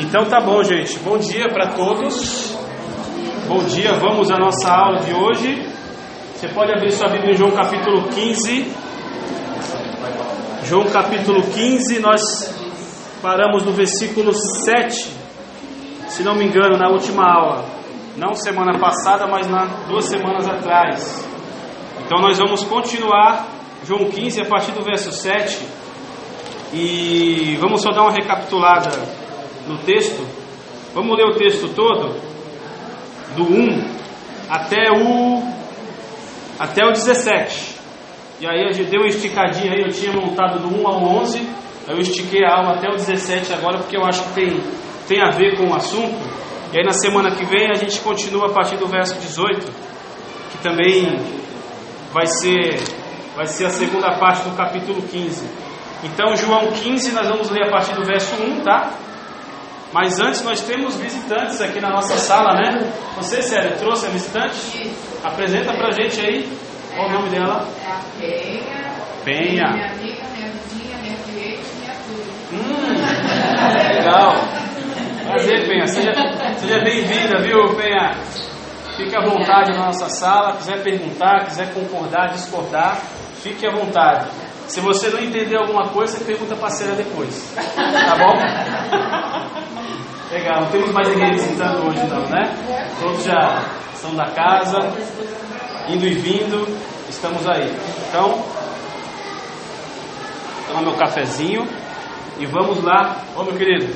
Então tá bom, gente. Bom dia para todos. Bom dia, vamos à nossa aula de hoje. Você pode abrir sua Bíblia em João capítulo 15. João capítulo 15, nós paramos no versículo 7, se não me engano, na última aula. Não semana passada, mas na, duas semanas atrás. Então nós vamos continuar João 15 a partir do verso 7. E vamos só dar uma recapitulada no texto. Vamos ler o texto todo, do 1 até o até o 17. E aí gente deu uma esticadinha aí, eu tinha montado do 1 ao 11, eu estiquei a aula até o 17 agora porque eu acho que tem, tem a ver com o assunto. E aí na semana que vem a gente continua a partir do verso 18, que também vai ser vai ser a segunda parte do capítulo 15. Então João 15 nós vamos ler a partir do verso 1, tá? Mas antes nós temos visitantes aqui na nossa sala, né? Você, Célia, trouxe a visitante? Apresenta pra gente aí. Qual o nome dela? É a Penha. Penha. Minha amiga, minha vizinha, minha cliente, minha tudo. Hum, legal. Prazer, Penha. Seja, seja bem-vinda, viu, Penha? Fique à vontade na nossa sala. Quiser perguntar, quiser concordar, discordar, fique à vontade. Se você não entender alguma coisa, pergunta para a Célia depois. Tá bom? Legal, não temos mais ninguém visitando hoje não, né? Todos já são da casa, indo e vindo, estamos aí. Então, tomar meu cafezinho e vamos lá, ô meu querido,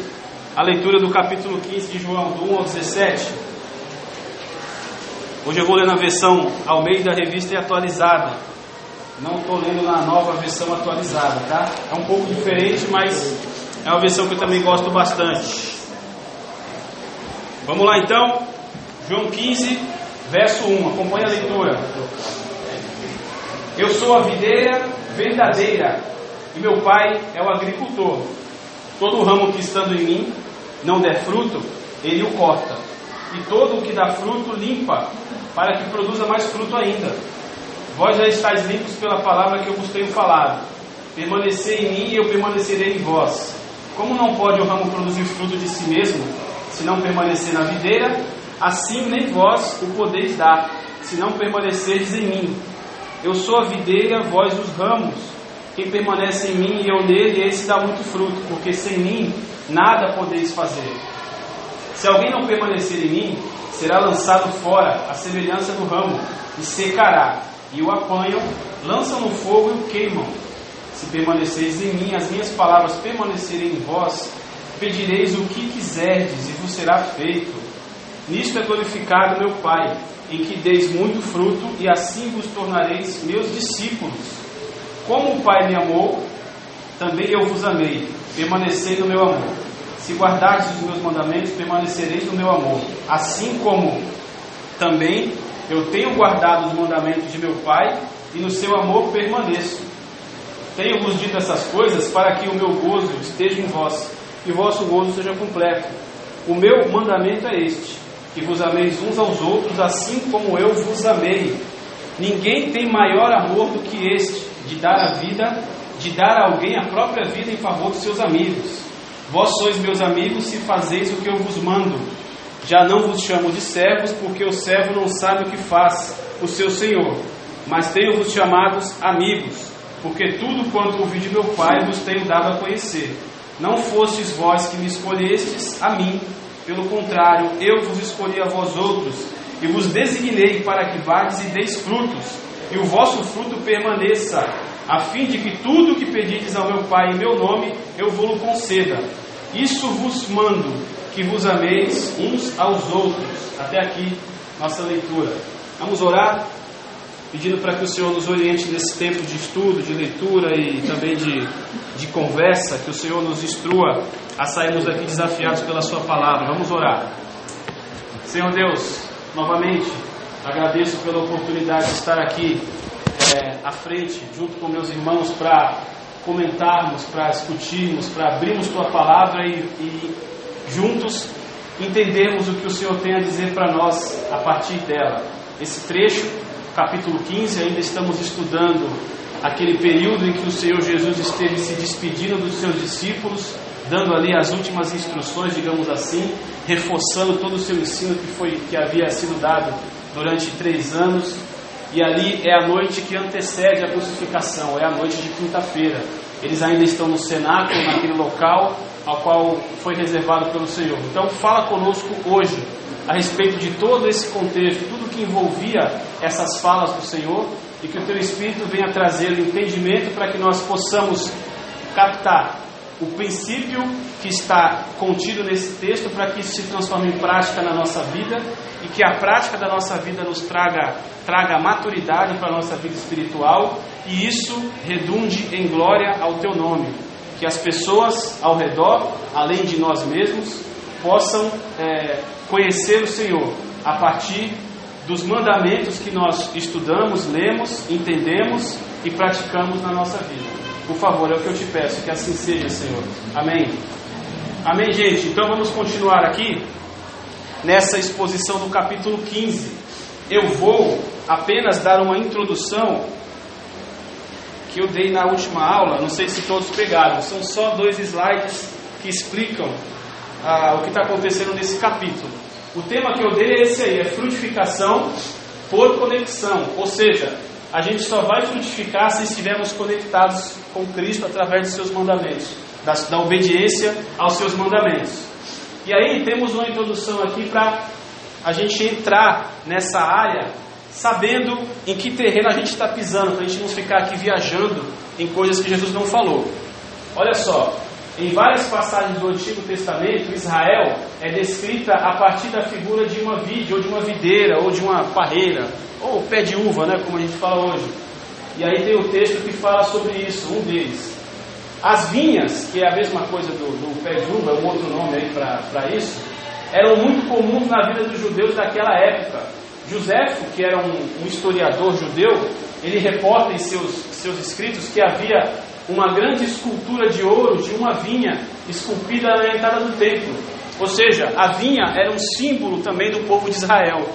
a leitura do capítulo 15 de João, do 1 ao 17. Hoje eu vou ler na versão Almeida Revista e Atualizada. Não estou lendo na nova versão atualizada, tá? É um pouco diferente, mas é uma versão que eu também gosto bastante. Vamos lá então, João 15, verso 1. Acompanhe a leitura. Eu sou a videira verdadeira e meu pai é o agricultor. Todo ramo que estando em mim não der fruto, ele o corta. E todo o que dá fruto, limpa, para que produza mais fruto ainda. Vós já estáis limpos pela palavra que eu vos tenho falado. Permanecei em mim e eu permanecerei em vós. Como não pode o ramo produzir fruto de si mesmo, se não permanecer na videira, assim nem vós o podeis dar, se não permanecerdes em mim. Eu sou a videira, vós os ramos. Quem permanece em mim e eu nele, esse dá muito fruto, porque sem mim nada podeis fazer. Se alguém não permanecer em mim, será lançado fora, à semelhança do ramo, e secará. E o apanham, lançam no fogo e o queimam. Se permaneceis em mim, as minhas palavras permanecerem em vós, pedireis o que quiserdes e vos será feito. Nisto é glorificado meu Pai, em que deis muito fruto e assim vos tornareis meus discípulos. Como o Pai me amou, também eu vos amei. Permanecei no meu amor. Se guardardes os meus mandamentos, permanecereis no meu amor. Assim como também eu tenho guardado os mandamentos de meu Pai e no seu amor permaneço. Tenho-vos dito essas coisas para que o meu gozo esteja em vós e vosso gozo seja completo. O meu mandamento é este: que vos ameis uns aos outros, assim como eu vos amei. Ninguém tem maior amor do que este, de dar a vida, de dar a alguém a própria vida em favor dos seus amigos. Vós sois meus amigos se fazeis o que eu vos mando. Já não vos chamo de servos, porque o servo não sabe o que faz o seu senhor, mas tenho-vos chamados amigos, porque tudo quanto ouvi de meu Pai vos tenho dado a conhecer. Não fostes vós que me escolhestes a mim, pelo contrário, eu vos escolhi a vós outros, e vos designei para que vades e deis frutos, e o vosso fruto permaneça, a fim de que tudo o que pedides ao meu Pai em meu nome, eu vou-lo conceda. Isso vos mando, que vos ameis uns aos outros. Até aqui, nossa leitura. Vamos orar, pedindo para que o Senhor nos oriente nesse tempo de estudo, de leitura e também de, de conversa, que o Senhor nos instrua a sairmos daqui desafiados pela Sua palavra. Vamos orar. Senhor Deus, novamente, agradeço pela oportunidade de estar aqui é, à frente, junto com meus irmãos, para comentarmos, para discutirmos, para abrirmos Tua palavra e, e juntos entendermos o que o Senhor tem a dizer para nós a partir dela. Esse trecho, capítulo 15, ainda estamos estudando aquele período em que o Senhor Jesus esteve se despedindo dos seus discípulos, dando ali as últimas instruções, digamos assim, reforçando todo o seu ensino que, foi, que havia sido dado durante três anos. E ali é a noite que antecede a crucificação, é a noite de quinta-feira. Eles ainda estão no cenáculo, naquele local ao qual foi reservado pelo Senhor. Então, fala conosco hoje a respeito de todo esse contexto, tudo que envolvia essas falas do Senhor e que o Teu Espírito venha trazer o entendimento para que nós possamos captar o princípio que está contido nesse texto para que isso se transforme em prática na nossa vida e que a prática da nossa vida nos traga, traga maturidade para a nossa vida espiritual e isso redunde em glória ao Teu nome. Que as pessoas ao redor, além de nós mesmos, possam é, conhecer o Senhor a partir dos mandamentos que nós estudamos, lemos, entendemos e praticamos na nossa vida. Por favor, é o que eu te peço, que assim seja, Senhor. Amém. Amém, gente. Então vamos continuar aqui nessa exposição do capítulo 15. Eu vou apenas dar uma introdução que eu dei na última aula, não sei se todos pegaram, são só dois slides que explicam ah, o que está acontecendo nesse capítulo. O tema que eu dei é esse aí, é frutificação por conexão, ou seja, a gente só vai frutificar se estivermos conectados com Cristo através de seus mandamentos, da, da obediência aos seus mandamentos. E aí temos uma introdução aqui para a gente entrar nessa área sabendo em que terreno a gente está pisando, para a gente não ficar aqui viajando em coisas que Jesus não falou. Olha só, em várias passagens do Antigo Testamento, Israel é descrita a partir da figura de uma vide, ou de uma videira, ou de uma parreira, ou pé de uva, né, como a gente fala hoje. E aí tem o texto que fala sobre isso, um deles. As vinhas, que é a mesma coisa do, do pé de uva, é um outro nome aí para isso, eram muito comuns na vida dos judeus daquela época. Joséfo, que era um, um historiador judeu, ele reporta em seus, seus escritos que havia uma grande escultura de ouro de uma vinha esculpida na entrada do templo. Ou seja, a vinha era um símbolo também do povo de Israel.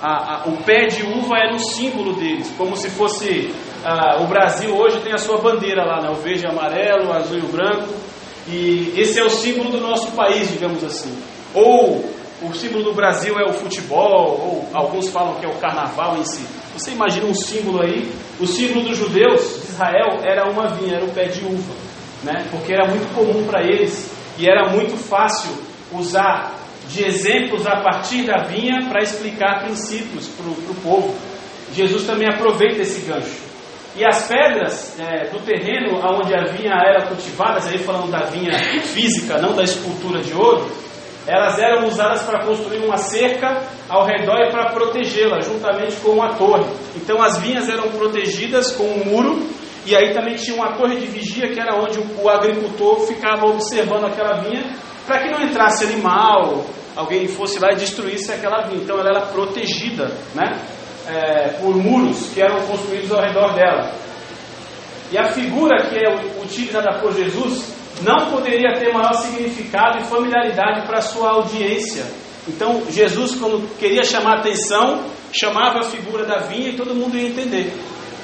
A, a, o pé de uva era um símbolo deles, como se fosse a, o Brasil hoje tem a sua bandeira lá, né? o verde amarelo, o azul e o branco, e esse é o símbolo do nosso país, digamos assim. Ou o símbolo do Brasil é o futebol, ou alguns falam que é o carnaval em si. Você imagina um símbolo aí? O símbolo dos judeus de Israel era uma vinha, era o pé de uva, né? porque era muito comum para eles e era muito fácil usar de exemplos a partir da vinha para explicar princípios para o povo. Jesus também aproveita esse gancho. E as pedras é, do terreno onde a vinha era cultivada, aí falando da vinha física, não da escultura de ouro, elas eram usadas para construir uma cerca ao redor e para protegê-la, juntamente com uma torre. Então as vinhas eram protegidas com um muro, e aí também tinha uma torre de vigia, que era onde o, agricultor ficava observando aquela vinha, para que não entrasse animal, alguém fosse lá e destruísse aquela vinha. Então ela era protegida né, é, por muros que eram construídos ao redor dela. E a figura que é utilizada por Jesus não poderia ter maior significado e familiaridade para a sua audiência. Então, Jesus, quando queria chamar atenção, chamava a figura da vinha e todo mundo ia entender.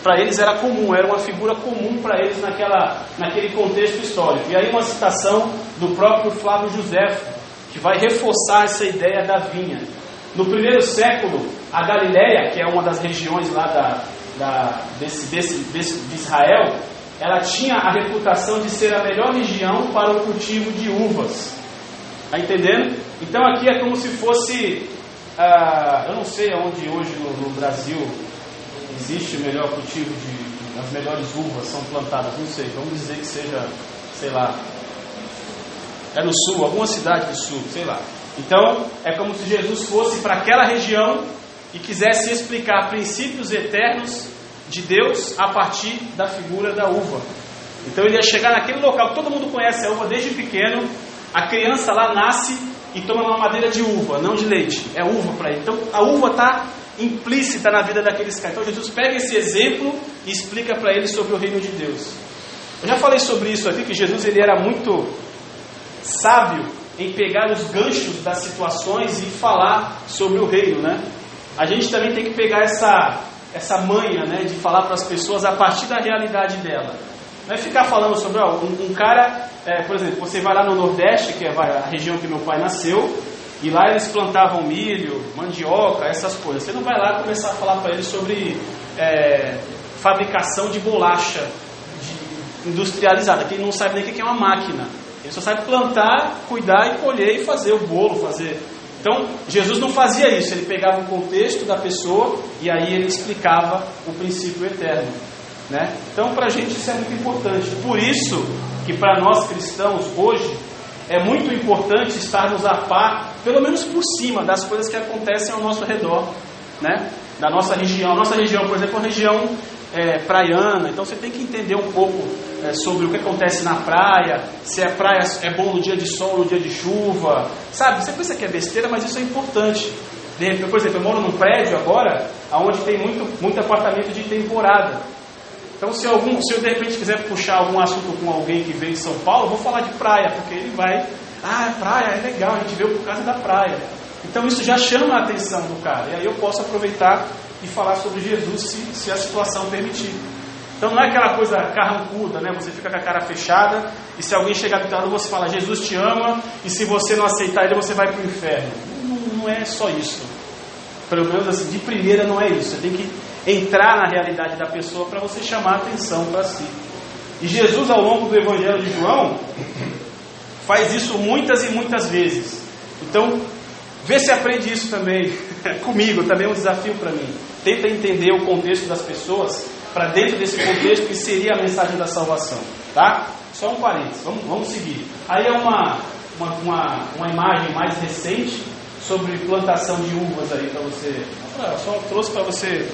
Para eles era comum, era uma figura comum para eles naquela, naquele contexto histórico. E aí, uma citação do próprio Flávio José, que vai reforçar essa ideia da vinha. No primeiro século, a Galiléia, que é uma das regiões lá da, da, desse, desse, desse, de Israel, ela tinha a reputação de ser a melhor região para o cultivo de uvas. Está entendendo? Então aqui é como se fosse, ah, eu não sei onde hoje no, no, Brasil existe o melhor cultivo de, as melhores uvas são plantadas, não sei, vamos dizer que seja, sei lá, é no sul, alguma cidade do sul, sei lá. Então é como se Jesus fosse para aquela região e quisesse explicar princípios eternos de Deus a partir da figura da uva. Então ele ia chegar naquele local, todo mundo conhece a uva desde pequeno, a criança lá nasce e toma uma madeira de uva, não de leite, é uva para ele. Então a uva está implícita na vida daqueles caras. Então Jesus pega esse exemplo e explica para eles sobre o reino de Deus. Eu já falei sobre isso aqui, que Jesus ele era muito sábio em pegar os ganchos das situações e falar sobre o reino, né? A gente também tem que pegar essa essa manha né, de falar para as pessoas a partir da realidade dela. Não é ficar falando sobre ó, um, um, cara, é, por exemplo, você vai lá no Nordeste, que é a região que meu pai nasceu, e lá eles plantavam milho, mandioca, essas coisas. Você não vai lá começar a falar para eles sobre é, fabricação de bolacha de, industrializada, que ele não sabe nem o que é uma máquina. Ele só sabe plantar, cuidar e colher e fazer o bolo, fazer. Então, Jesus não fazia isso, ele pegava o contexto da pessoa e aí ele explicava o princípio eterno. Né? Então, para a gente isso é muito importante. Por isso que para nós cristãos hoje é muito importante estarmos a par, pelo menos por cima, das coisas que acontecem ao nosso redor, né? Da nossa região. Nossa região, por exemplo, é uma região é, praiana, então você tem que entender um pouco é, sobre o que acontece na praia, se a praia é bom no dia de sol, no dia de chuva, sabe? Você pensa que é besteira, mas isso é importante. Por exemplo, eu moro num prédio agora, onde tem muito, muito apartamento de temporada. Então, se, algum, se eu de repente quiser puxar algum assunto com alguém que vem de São Paulo, eu vou falar de praia, porque ele vai, ah, praia é legal, a gente veio por causa da praia. Então, isso já chama a atenção do cara, e aí eu posso aproveitar e falar sobre Jesus se, se a situação permitir. Então, não é aquela coisa carrancuda, né? Você fica com a cara fechada, e se alguém chegar do lado, você fala, Jesus te ama, e se você não aceitar ele, você vai para o inferno. Não, não é só isso. Pelo menos assim, de primeira não é isso. Você tem que entrar na realidade da pessoa para você chamar a atenção para si. E Jesus, ao longo do Evangelho de João, faz isso muitas e muitas vezes. Então, vê se aprende isso também comigo, também é um desafio para mim. Tenta entender o contexto das pessoas para dentro desse contexto que seria a mensagem da salvação, tá? Só um parênteses, vamos, vamos seguir. Aí é uma, uma, uma, uma imagem mais recente sobre plantação de uvas aí para você. Só trouxe para você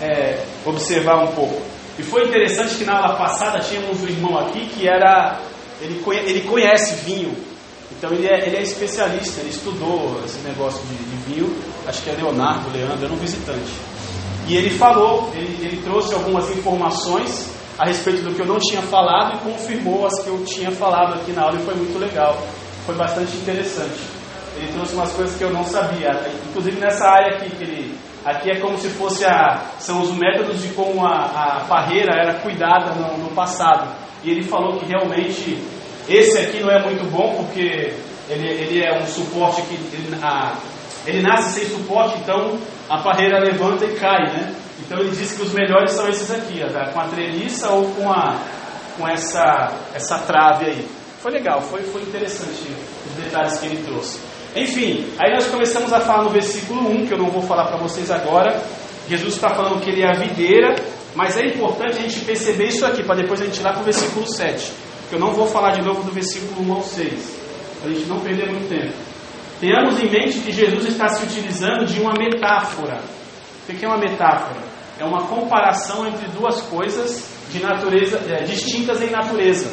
é, observar um pouco. E foi interessante que na aula passada tínhamos um irmão aqui que era. Ele, ele conhece vinho. Então ele é, ele é especialista, ele estudou esse negócio de, de vinho. Acho que é Leonardo, Leandro, era um visitante. E ele falou, ele, ele trouxe algumas informações a respeito do que eu não tinha falado e confirmou as que eu tinha falado aqui na aula e foi muito legal. Foi bastante interessante. Ele trouxe umas coisas que eu não sabia, inclusive nessa área aqui que ele Aqui é como se fosse a, são os métodos de como a, a parreira era cuidada no, no passado. E ele falou que realmente esse aqui não é muito bom porque ele, ele é um suporte que ele, a, ele nasce sem suporte, então a parreira levanta e cai, né? Então ele disse que os melhores são esses aqui, ó, com a treliça ou com, a, com essa, essa trave aí. Foi legal, foi, foi interessante os detalhes que ele trouxe. Enfim, aí nós começamos a falar no versículo 1, que eu não vou falar para vocês agora. Jesus está falando que ele é a videira, mas é importante a gente perceber isso aqui, para depois a gente ir lá para o versículo 7. Que eu não vou falar de novo do versículo 1 ao 6, para a gente não perder muito tempo. Tenhamos em mente que Jesus está se utilizando de uma metáfora. O que é uma metáfora? É uma comparação entre duas coisas de natureza é, distintas em natureza.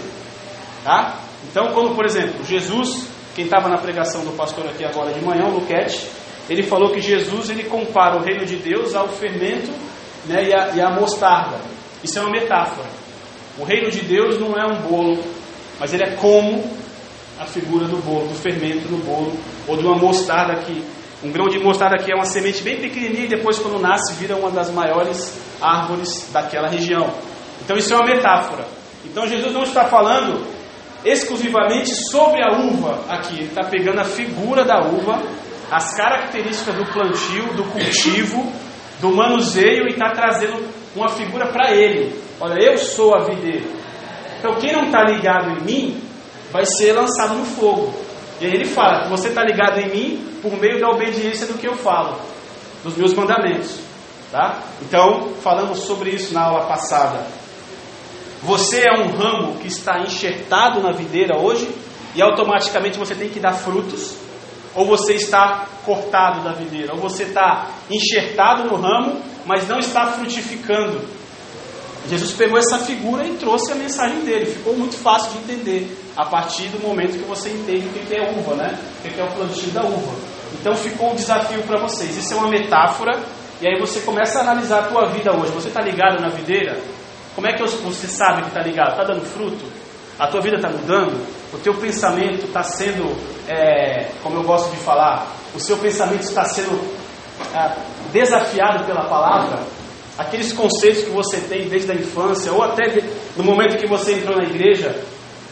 Tá? Então, quando, por exemplo, Jesus quem estava na pregação do pastor aqui agora de manhã, o Luquete, ele falou que Jesus ele compara o reino de Deus ao fermento né, e, a, e a mostarda. Isso é uma metáfora. O reino de Deus não é um bolo, mas ele é como a figura do bolo, do fermento no bolo, ou de uma mostarda que um grão de mostarda que é uma semente bem pequenininha e depois quando nasce vira uma das maiores árvores daquela região. Então isso é uma metáfora. Então Jesus não está falando exclusivamente sobre a uva aqui. Ele está pegando a figura da uva, as características do plantio, do cultivo, do manuseio e está trazendo uma figura para ele. Olha, eu sou a videira. Então quem não está ligado em mim vai ser lançado no fogo. E aí ele fala você está ligado em mim por meio da obediência do que eu falo, dos meus mandamentos. Tá? Então, falamos sobre isso na aula passada. Você é um ramo que está enxertado na videira hoje e automaticamente você tem que dar frutos, ou você está cortado da videira, ou você está enxertado no ramo, mas não está frutificando. Jesus pegou essa figura e trouxe a mensagem dele. Ficou muito fácil de entender a partir do momento que você entende o que é uva, né? O que é o plantio da uva. Então ficou um desafio para vocês. Isso é uma metáfora. E aí você começa a analisar a tua vida hoje. Você está ligado na videira? Como é que você sabe que está ligado? Está dando fruto? A tua vida está mudando? O teu pensamento está sendo, é, como eu gosto de falar, o seu pensamento está sendo é, desafiado pela palavra? Aqueles conceitos que você tem desde a infância, ou até no momento que você entrou na igreja,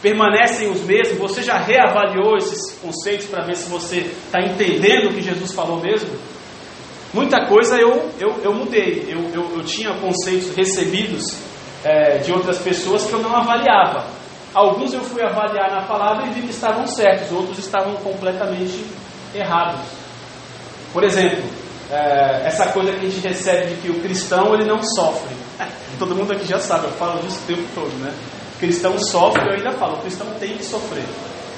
permanecem os mesmos? Você já reavaliou esses conceitos para ver se você está entendendo o que Jesus falou mesmo? Muita coisa eu, eu, eu mudei. Eu, eu, eu tinha conceitos recebidos é, de outras pessoas que eu não avaliava. Alguns eu fui avaliar na palavra e vi que estavam certos, outros estavam completamente errados. Por exemplo, é, essa coisa que a gente recebe de que o cristão ele não sofre. Todo mundo aqui já sabe, eu falo disso o tempo todo, né? O cristão sofre, eu ainda falo, o cristão tem que sofrer,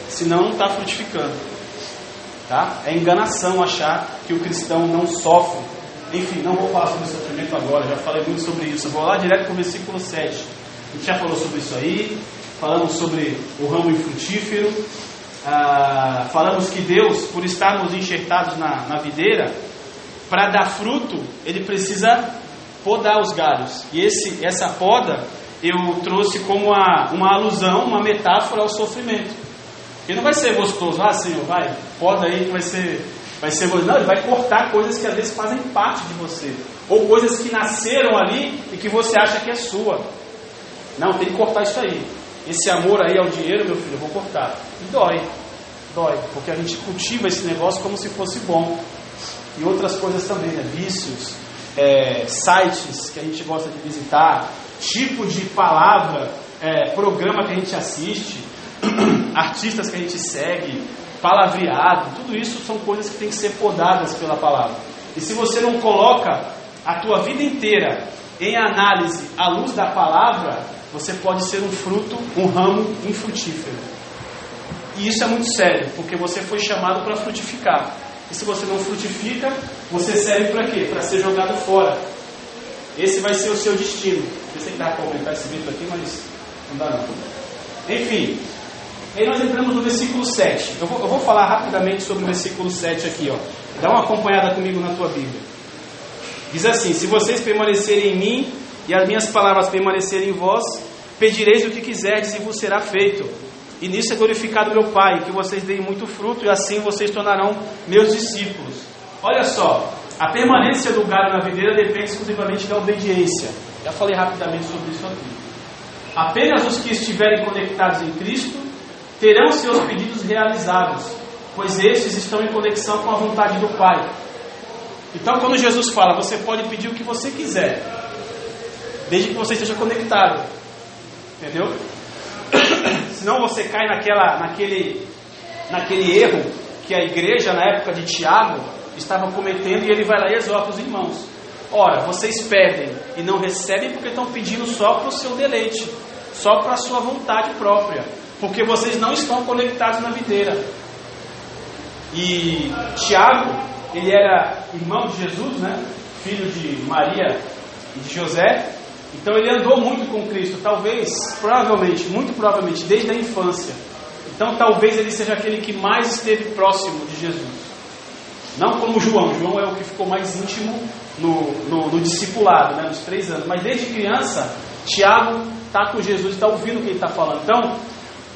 senão não está frutificando. Tá? É enganação achar que o cristão não sofre. Enfim, não vou falar sobre sofrimento agora, já falei muito sobre isso. Eu vou lá direto para o versículo 7. A gente já falou sobre isso aí, falamos sobre o ramo infrutífero, ah, falamos que Deus, por estarmos enxertados na, na videira, para dar fruto, ele precisa podar os galhos. E esse, essa poda eu trouxe como uma, alusão, uma metáfora ao sofrimento. E não vai ser gostoso, ah Senhor, vai, poda aí que vai ser, vai ser gostoso. Não, ele vai cortar coisas que às vezes fazem parte de você. Ou coisas que nasceram ali e que você acha que é sua. Não, tem que cortar isso aí. Esse amor aí ao dinheiro, meu filho, eu vou cortar. E dói. Dói. Porque a gente cultiva esse negócio como se fosse bom. E outras coisas também, né? Vícios, é, sites que a gente gosta de visitar, tipo de palavra, é, programa que a gente assiste, artistas que a gente segue, palavreado, tudo isso são coisas que têm que ser podadas pela palavra. E se você não coloca a tua vida inteira em análise à luz da palavra, você pode ser um fruto, um ramo infrutífero. E isso é muito sério, porque você foi chamado para frutificar. E se você não frutifica, você serve para quê? Para ser jogado fora. Esse vai ser o seu destino. Eu sei que dá para aumentar esse vídeo aqui, mas não dá não. Enfim, aí nós entramos no versículo 7. Eu vou, eu vou falar rapidamente sobre o versículo 7 aqui. Ó. Dá uma acompanhada comigo na tua Bíblia. Diz assim: Se vocês permanecerem em mim e as minhas palavras permanecerem em vós, pedireis o que quiserdes e vos será feito. E nisso é glorificado meu Pai, que vocês deem muito fruto, e assim vocês tornarão meus discípulos. Olha só, a permanência do galho na videira depende exclusivamente da obediência. Já falei rapidamente sobre isso aqui. Apenas os que estiverem conectados em Cristo terão seus pedidos realizados, pois estes estão em conexão com a vontade do Pai. Então, quando Jesus fala, você pode pedir o que você quiser, desde que você esteja conectado. Entendeu? Senão você cai naquela, naquele, naquele erro que a igreja, na época de Tiago, estava cometendo e ele vai lá e exorta os irmãos. Ora, vocês pedem e não recebem porque estão pedindo só para o seu deleite, só para a sua vontade própria, porque vocês não estão conectados na videira. E Tiago, ele era irmão de Jesus, né? filho de Maria e de José, então ele andou muito com Cristo, talvez, provavelmente, muito provavelmente, desde a infância. Então talvez ele seja aquele que mais esteve próximo de Jesus. Não como João, João é o que ficou mais íntimo no, no, no discipulado, né, nos três anos. Mas desde criança, Tiago está com Jesus, está ouvindo o que ele está falando. Então,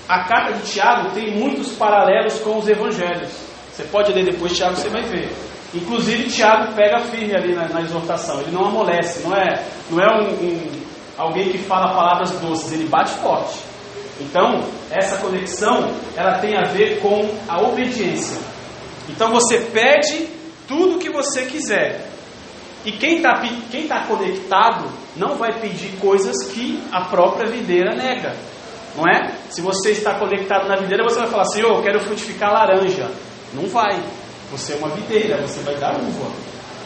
a carta de Tiago tem muitos paralelos com os evangelhos. Você pode ler depois, Tiago, você vai ver. Inclusive, Tiago pega firme ali na, na exortação, ele não amolece, não é, não é um, um, alguém que fala palavras doces, ele bate forte. Então, essa conexão, ela tem a ver com a obediência. Então, você pede tudo o que você quiser. E quem está quem tá conectado não vai pedir coisas que a própria videira nega. Não é? Se você está conectado na videira, você vai falar, Senhor, eu quero frutificar laranja. Não vai. Você é uma videira, você vai dar uva.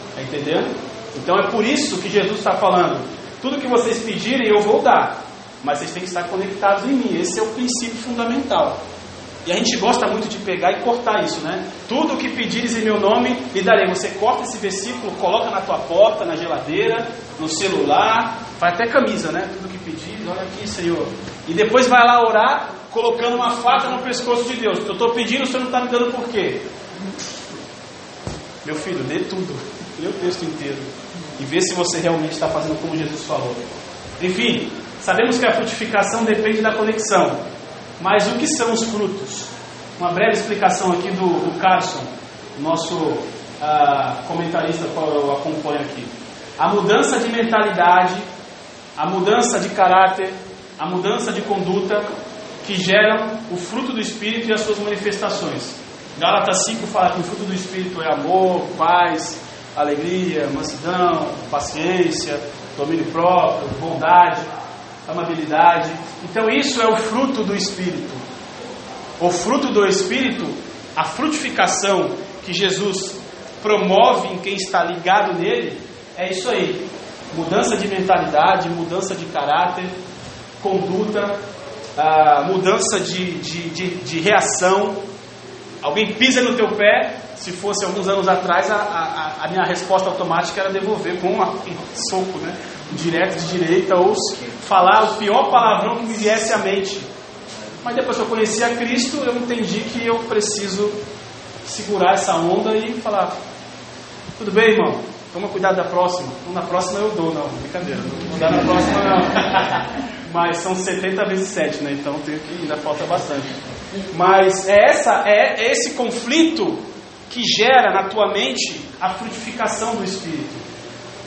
Está entendendo? Então é por isso que Jesus está falando: tudo que vocês pedirem eu vou dar, mas vocês têm que estar conectados em mim. Esse é o princípio fundamental. E a gente gosta muito de pegar e cortar isso, né? Tudo o que pedires em meu nome, lhe darei. Você corta esse versículo, coloca na tua porta, na geladeira, no celular, faz até camisa, né? Tudo que pedires, olha aqui, Senhor. E depois vai lá orar, colocando uma faca no pescoço de Deus. Eu estou pedindo, o Senhor não está me dando por quê? Meu filho, lê tudo, lê o texto inteiro e vê se você realmente está fazendo como Jesus falou. Enfim, sabemos que a frutificação depende da conexão, mas o que são os frutos? Uma breve explicação aqui do, do Carson, nosso uh, comentarista qual eu acompanho aqui. a mudança de mentalidade, a mudança de caráter, a mudança de conduta que geram o fruto do Espírito e as suas manifestações. Gálatas 5 fala que o fruto do Espírito é amor, paz, alegria, mansidão, paciência, domínio próprio, bondade, amabilidade. Então isso é o fruto do Espírito. O fruto do Espírito, a frutificação que Jesus promove em quem está ligado nele, é isso aí. Mudança de mentalidade, mudança de caráter, conduta, ah, mudança de, de, de, de, reação. Alguém pisa no teu pé, se fosse alguns anos atrás, a, a, a minha resposta automática era devolver com um soco, né? Direto de direita, ou falar o pior palavrão que me viesse à mente. Mas depois que eu conheci a Cristo, eu entendi que eu preciso segurar essa onda e falar: tudo bem, irmão? Toma cuidado da próxima. Então, na próxima eu dou, não, brincadeira. Não dá na próxima, não. Mas são 70 vezes 7, né? Então tenho que ainda falta bastante. Mas é, essa, é esse conflito que gera na tua mente a frutificação do Espírito.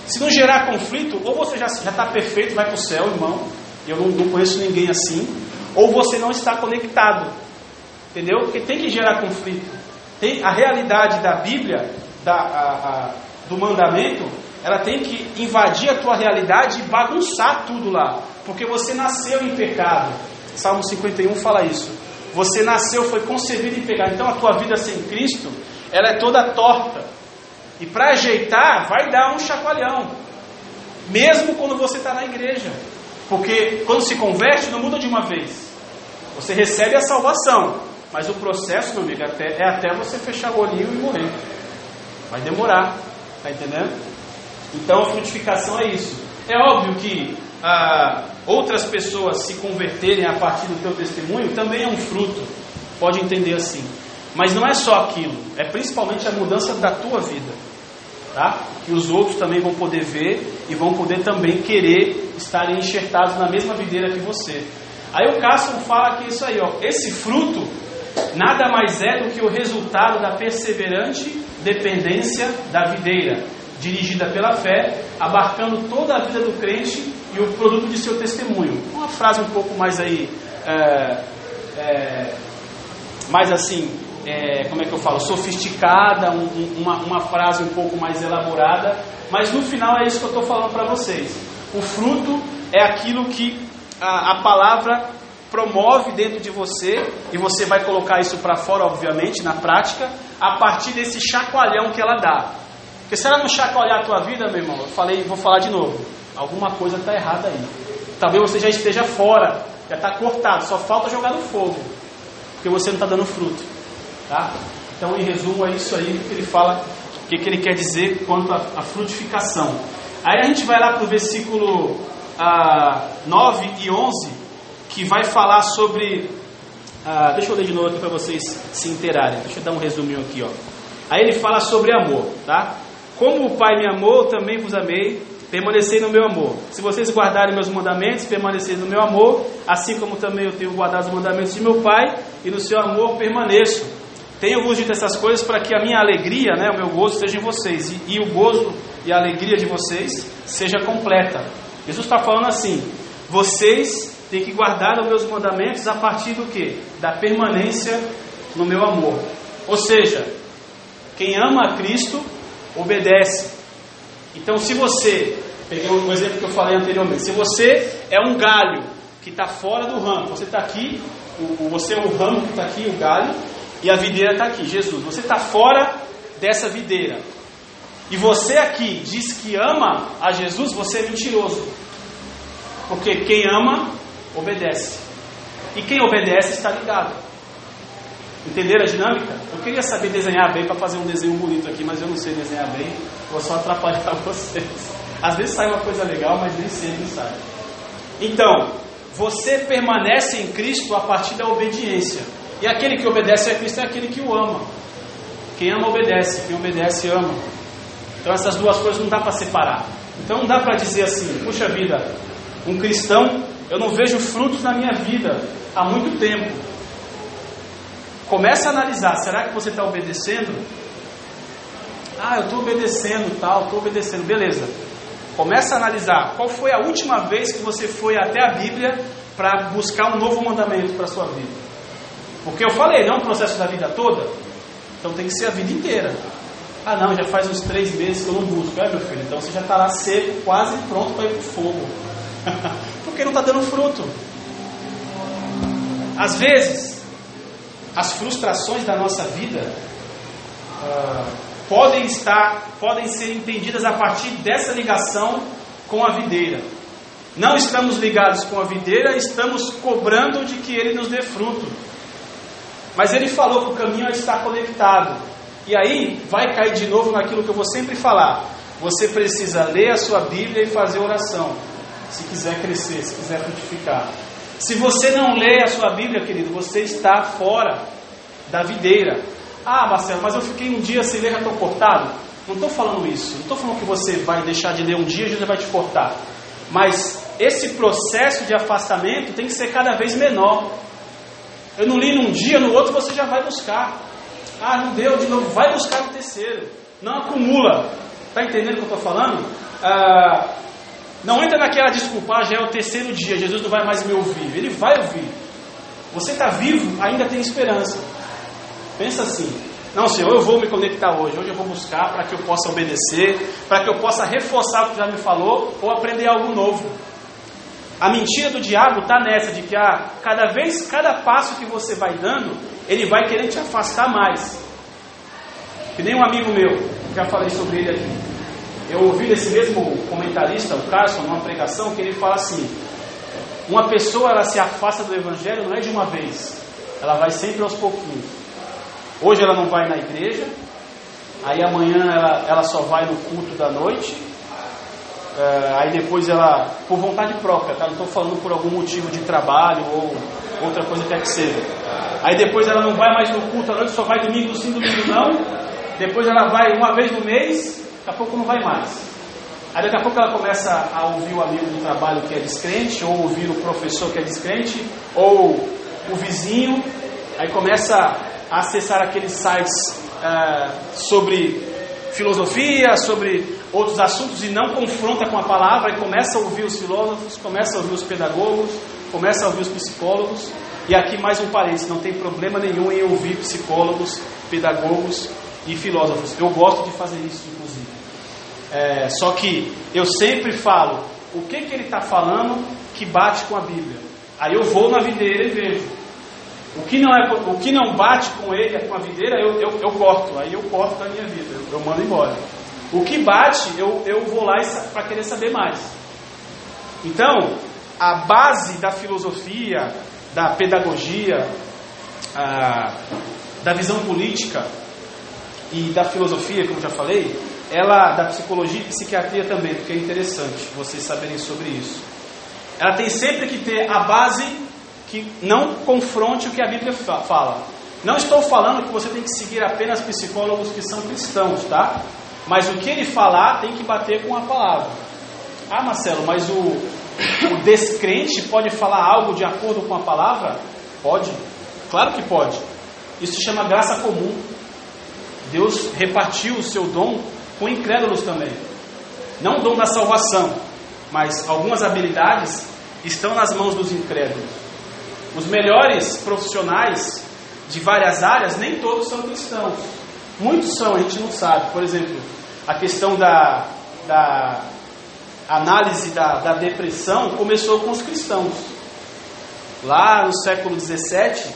Se não gerar conflito, ou você já está perfeito, vai para o céu, irmão. Eu não, não conheço ninguém assim. Ou você não está conectado. Entendeu? Porque tem que gerar conflito. Tem, a realidade da Bíblia, da, a, a, do mandamento, ela tem que invadir a tua realidade e bagunçar tudo lá. Porque você nasceu em pecado. Salmo 51 fala isso. Você nasceu, foi concebido em pecado. Então a tua vida sem Cristo, ela é toda torta. E para ajeitar, vai dar um chacoalhão. Mesmo quando você está na igreja. Porque quando se converte, não muda de uma vez. Você recebe a salvação. Mas o processo, meu amigo, é até você fechar o olhinho e morrer. Vai demorar. Está entendendo? Então a frutificação é isso. É óbvio que ah, outras pessoas se converterem a partir do teu testemunho também é um fruto. Pode entender assim. Mas não é só aquilo, é principalmente a mudança da tua vida. Tá? Que os outros também vão poder ver e vão poder também querer estarem enxertados na mesma videira que você. Aí o Cássio fala que isso aí, ó, esse fruto nada mais é do que o resultado da perseverante dependência da videira, dirigida pela fé, abarcando toda a vida do crente e o produto de seu testemunho. Uma frase um pouco mais aí, é, é, mais assim, é, como é que eu falo, sofisticada, um, uma, uma frase um pouco mais elaborada, mas no final é isso que eu estou falando para vocês. O fruto é aquilo que a, a palavra promove dentro de você, e você vai colocar isso para fora, obviamente, na prática, a partir desse chacoalhão que ela dá. Porque se ela não chacoalhar a tua vida, meu irmão, eu falei, vou falar de novo, alguma coisa está errada aí. Talvez você já esteja fora, já está cortado, só falta jogar no fogo, porque você não está dando fruto. Tá? Então, em resumo, é isso aí que ele fala, o que, que ele quer dizer quanto à frutificação. Aí a gente vai lá para o versículo ah, 9 e 11, que vai falar sobre. Ah, deixa eu ler de novo aqui para vocês se interarem. Deixa eu dar um resuminho aqui. Ó. Aí ele fala sobre amor, tá? Como o Pai me amou, também vos amei, permanecei no meu amor. Se vocês guardarem meus mandamentos, permanecei no meu amor, assim como também eu tenho guardado os mandamentos de meu Pai, e no seu amor permaneço. Tenho-vos dito essas coisas para que a minha alegria, né, o meu gozo, seja em vocês, e, e o gozo e a alegria de vocês seja completa. Jesus está falando assim: vocês têm que guardar os meus mandamentos a partir do que? Da permanência no meu amor. Ou seja, quem ama a Cristo obedece. Então, se você, peguei o exemplo que eu falei anteriormente, se você é um galho que está fora do ramo, você está aqui, o, você é o ramo que está aqui, o galho, e a videira está aqui, Jesus. Você está fora dessa videira. E você aqui diz que ama a Jesus, você é mentiroso. Porque quem ama, obedece. E quem obedece está ligado. Entenderam a dinâmica? Eu queria saber desenhar bem para fazer um desenho bonito aqui, mas eu não sei desenhar bem. Vou só atrapalhar vocês. Às vezes sai uma coisa legal, mas nem sempre sai. Então, você permanece em Cristo a partir da obediência. E aquele que obedece a Cristo é aquele que o ama. Quem ama, obedece. Quem obedece, ama. Então, essas duas coisas não dá para separar. Então, não dá para dizer assim: puxa vida, um cristão, eu não vejo frutos na minha vida há muito tempo. Começa a analisar, será que você está obedecendo? Ah, eu estou obedecendo, tal, estou obedecendo, beleza. Começa a analisar qual foi a última vez que você foi até a Bíblia para buscar um novo mandamento para a sua vida. Porque eu falei, não é um processo da vida toda, então tem que ser a vida inteira. Ah não, já faz uns três meses que eu não busco. É meu filho, então você já está lá seco, quase pronto para ir para o fogo. Porque não está dando fruto. Às vezes, as frustrações da nossa vida ah, podem estar, podem ser entendidas a partir dessa ligação com a videira. Não estamos ligados com a videira, estamos cobrando de que ele nos dê fruto. Mas ele falou que o caminho é estar conectado. E aí vai cair de novo naquilo que eu vou sempre falar. Você precisa ler a sua Bíblia e fazer oração, se quiser crescer, se quiser frutificar. Se você não lê a sua Bíblia, querido, você está fora da videira. Ah, Marcelo, mas eu fiquei um dia sem ler, já estou cortado. Não estou falando isso. Não estou falando que você vai deixar de ler um dia e Jesus vai te cortar. Mas esse processo de afastamento tem que ser cada vez menor. Eu não li num dia, no outro você já vai buscar. Ah, não deu de novo, vai buscar no terceiro. Não acumula. Está entendendo o que eu estou falando? Ah, não entra naquela desculpa, ah, já é o terceiro dia, Jesus não vai mais me ouvir. Ele vai ouvir. Você está vivo, ainda tem esperança. Pensa assim: não, Senhor, eu vou me conectar hoje. Hoje eu vou buscar para que eu possa obedecer, para que eu possa reforçar o que já me falou ou aprender algo novo. A mentira do diabo está nessa de que ah, cada vez, cada passo que você vai dando, ele vai querer te afastar mais. Que nem um amigo meu, já falei sobre ele aqui. Eu ouvi desse mesmo comentarista, o Carson, numa pregação, que ele fala assim: uma pessoa ela se afasta do evangelho não é de uma vez, ela vai sempre aos pouquinhos. Hoje ela não vai na igreja, aí amanhã ela, ela só vai no culto da noite, é, aí depois ela, por vontade própria, tá? não estou falando por algum motivo de trabalho ou outra coisa que quer que seja. Aí depois ela não vai mais no culto à noite, só vai domingo sim, domingo não. Depois ela vai uma vez no mês, daqui a pouco não vai mais. Aí daqui a pouco ela começa a ouvir o amigo do trabalho que é descrente, ou ouvir o professor que é descrente, ou o vizinho, aí começa a acessar aqueles sites uh, sobre filosofia, sobre outros assuntos e não confronta com a palavra e começa a ouvir os filósofos, começa a ouvir os pedagogos, começa a ouvir os psicólogos. E aqui mais um parênteses, não tem problema nenhum em ouvir psicólogos, pedagogos e filósofos. Eu gosto de fazer isso, inclusive. É, só que eu sempre falo o que, que ele está falando que bate com a Bíblia. Aí eu vou na videira e vejo. O que não, é, o que não bate com ele, com a videira, eu, eu, eu corto. Aí eu corto da minha vida, eu, eu mando embora. O que bate, eu, eu vou lá para querer saber mais. Então, a base da filosofia, da pedagogia, a, da visão política e da filosofia, como já falei, ela da psicologia e psiquiatria também, porque é interessante vocês saberem sobre isso. Ela tem sempre que ter a base que não confronte o que a Bíblia fala. Não estou falando que você tem que seguir apenas psicólogos que são cristãos, tá? Mas o que ele falar tem que bater com a palavra. Ah, Marcelo, mas o, o descrente pode falar algo de acordo com a palavra? Pode, claro que pode. Isso se chama graça comum. Deus repartiu o seu dom com incrédulos também. Não o dom da salvação, mas algumas habilidades estão nas mãos dos incrédulos. Os melhores profissionais de várias áreas, nem todos são cristãos. Muitos são, a gente não sabe. Por exemplo, a questão da, da análise da, da depressão começou com os cristãos. Lá no século XVII,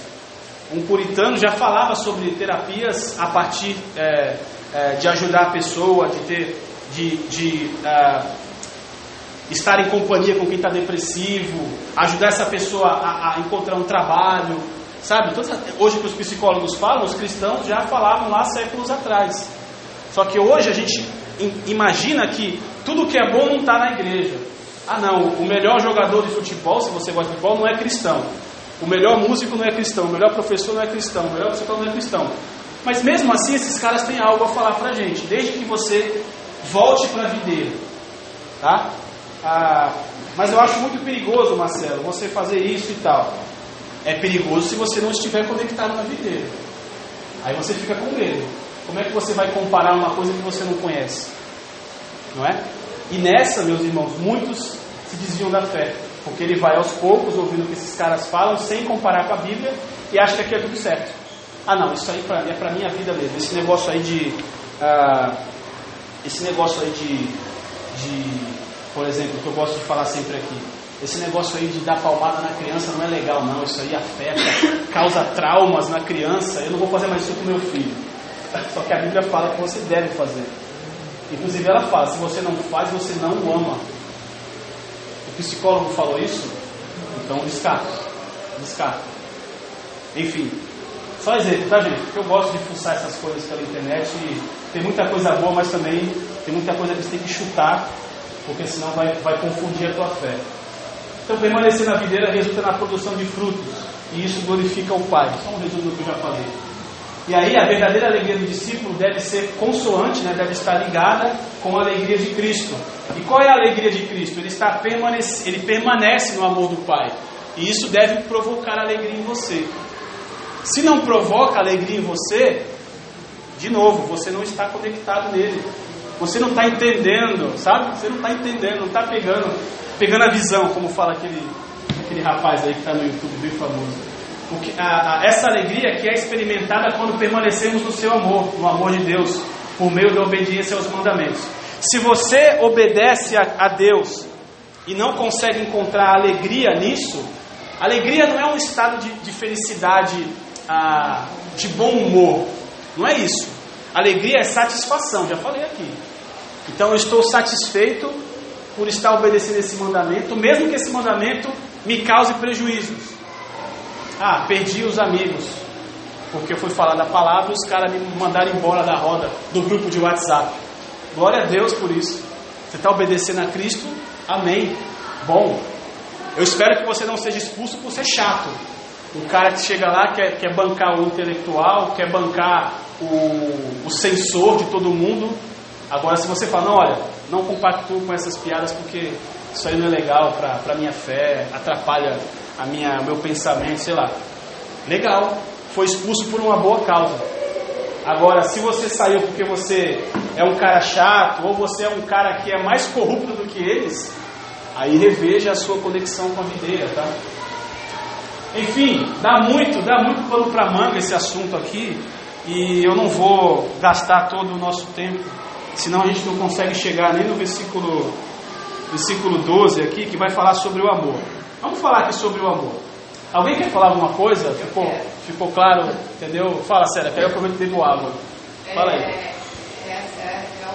um puritano já falava sobre terapias a partir é, é, de ajudar a pessoa, de ter, de, de é, estar em companhia com quem está depressivo, ajudar essa pessoa a, a encontrar um trabalho, Sabe, hoje que os psicólogos falam, os cristãos já falavam lá séculos atrás. Só que hoje a gente imagina que tudo que é bom não está na igreja. Ah não, o melhor jogador de futebol, se você gosta de futebol, não é cristão. O melhor músico não é cristão, o melhor professor não é cristão, o melhor psicólogo não é cristão. Mas mesmo assim, esses caras têm algo a falar pra gente, desde que você volte para a videira. Tá? Ah, mas eu acho muito perigoso, Marcelo, você fazer isso e tal é perigoso se você não estiver conectado na videira. Aí você fica com medo. Como é que você vai comparar uma coisa que você não conhece? Não é? E nessa, meus irmãos, muitos se desviam da fé, porque ele vai aos poucos ouvindo o que esses caras falam, sem comparar com a Bíblia, e acha que aqui é tudo certo. Ah, não, isso aí pra, é para minha vida mesmo. Esse negócio aí de. Ah, esse negócio aí de, de. Por exemplo, que eu gosto de falar sempre aqui. Esse negócio aí de dar palmada na criança não é legal, não. Isso aí afeta, causa traumas na criança. Eu não vou fazer mais isso com meu filho. Só que a Bíblia fala que você deve fazer. Inclusive ela fala, se você não faz, você não ama. O psicólogo falou isso? Então descarta. Descarta. Enfim. Só exemplo, tá gente? Porque eu gosto de fuçar essas coisas pela internet e tem muita coisa boa, mas também tem muita coisa que você tem que chutar, porque senão vai, vai confundir a tua fé. Então permanecer na videira resulta na produção de frutos. E isso glorifica o Pai. Só um resumo do que eu já falei. E aí a verdadeira alegria do discípulo deve ser consoante, né, deve estar ligada com a alegria de Cristo. E qual é a alegria de Cristo? Ele, está permanece, ele permanece no amor do Pai. E isso deve provocar alegria em você. Se não provoca alegria em você, de novo, você não está conectado nele. Você não está entendendo, sabe? Você não está entendendo, não está pegando, pegando a visão, como fala aquele, aquele rapaz aí que está no YouTube, bem famoso. Porque a, a, essa alegria que é experimentada quando permanecemos no seu amor, no amor de Deus, por meio da obediência aos mandamentos. Se você obedece a, a Deus e não consegue encontrar alegria nisso, alegria não é um estado de, de felicidade, ah, de bom humor. Não é isso. Alegria é satisfação, já falei aqui. Então eu estou satisfeito por estar obedecendo esse mandamento, mesmo que esse mandamento me cause prejuízos. Ah, perdi os amigos. Porque eu fui falar da palavra e os caras me mandaram embora da roda do grupo de WhatsApp. Glória a Deus por isso. Você está obedecendo a Cristo? Amém. Bom. Eu espero que você não seja expulso por ser chato. O cara que chega lá quer, quer bancar o intelectual, quer bancar o, o sensor de todo mundo. Agora, se você fala, não, olha, não compactuo com essas piadas porque isso aí não é legal para a minha fé, atrapalha a minha, meu pensamento, sei lá. Legal, foi expulso por uma boa causa. Agora, se você saiu porque você é um cara chato, ou você é um cara que é mais corrupto do que eles, aí reveja a sua conexão com a videira, tá? Enfim, dá muito, dá muito pano para manga esse assunto aqui, e eu não vou gastar todo o nosso tempo, senão a gente não consegue chegar nem no versículo, versículo 12 aqui, que vai falar sobre o amor. Vamos falar aqui sobre o amor. Alguém quer falar alguma coisa? Ficou, ficou claro? Entendeu? Fala, Sério, que aí eu aproveito e água. Fala aí. É, é, é, eu,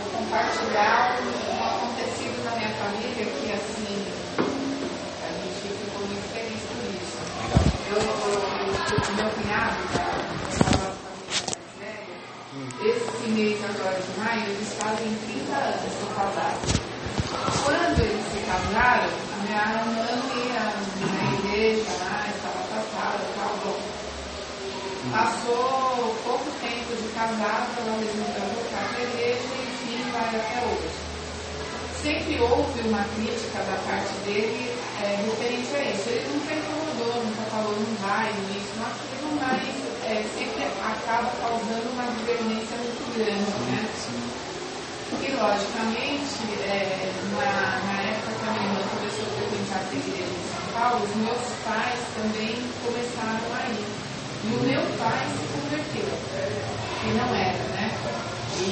vou compartilhar um, acontecido na minha família que, assim, a gente ficou muito feliz por isso. Eu, eu, meu cunhado, esse mês agora de maio, eles fazem 30 anos de casados. Quando eles se casaram, a minha irmã ia na igreja lá, estava casada, tal, bom. Passou pouco tempo de casada, ela resolveu voltar para a igreja e enfim vai até hoje. Sempre houve uma crítica da parte dele é, referente a isso. Ele nunca incomodou, nunca falou não vai, isso, não aquilo, mas é, sempre acaba causando uma divergência muito grande, né? E, logicamente, é, na, na, época que a minha irmã começou a frequentar a igreja em São Paulo, os meus pais também começaram a ir. E o meu pai se converteu, que não era, né? E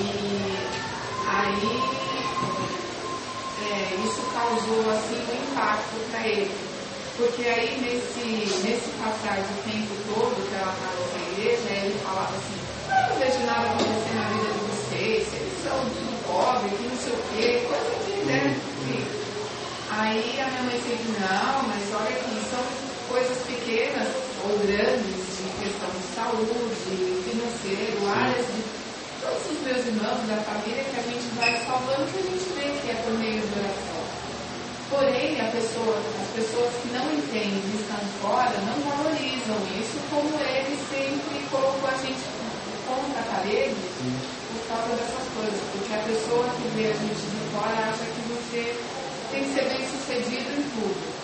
aí é, isso causou assim um impacto para ele. Porque aí nesse, nesse passar do tempo todo que ela estava na igreja, ele falava assim, eu não vejo nada acontecer na vida de vocês, eles são pobre, que não sei o quê, coisa de, né? Aí a minha mãe disse, não, mas olha aqui, são coisas pequenas ou grandes, de questão de saúde, financeiro, áreas de todos os meus irmãos, da família, que a gente vai salvando, que a gente vê que é por meio oração. Porém, pessoa, as pessoas que não entendem e estão fora não valorizam isso como ele sempre colocou a gente contra a parede por causa dessas coisas. Porque a pessoa que vê a gente de fora acha que você tem que ser bem sucedido em tudo.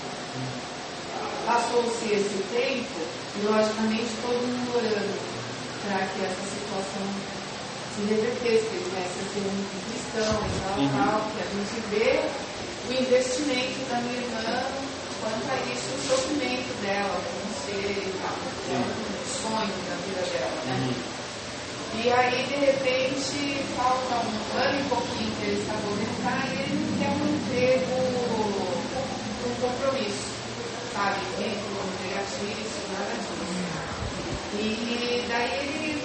Passou-se esse tempo e, logicamente, todo mundo orando para que essa situação se revertesse, viesse a ser um cristão e tal, uhum. tal, que a gente vê o investimento da minha irmã quanto a isso, o sofrimento dela como ser e tal, que é um sonho da vida dela, né? Uhum. E aí, de repente, falta um ano e pouquinho para ele se aposentar e ele não quer um emprego, um compromisso, sabe? Vínculo empregatício, nada disso. E daí ele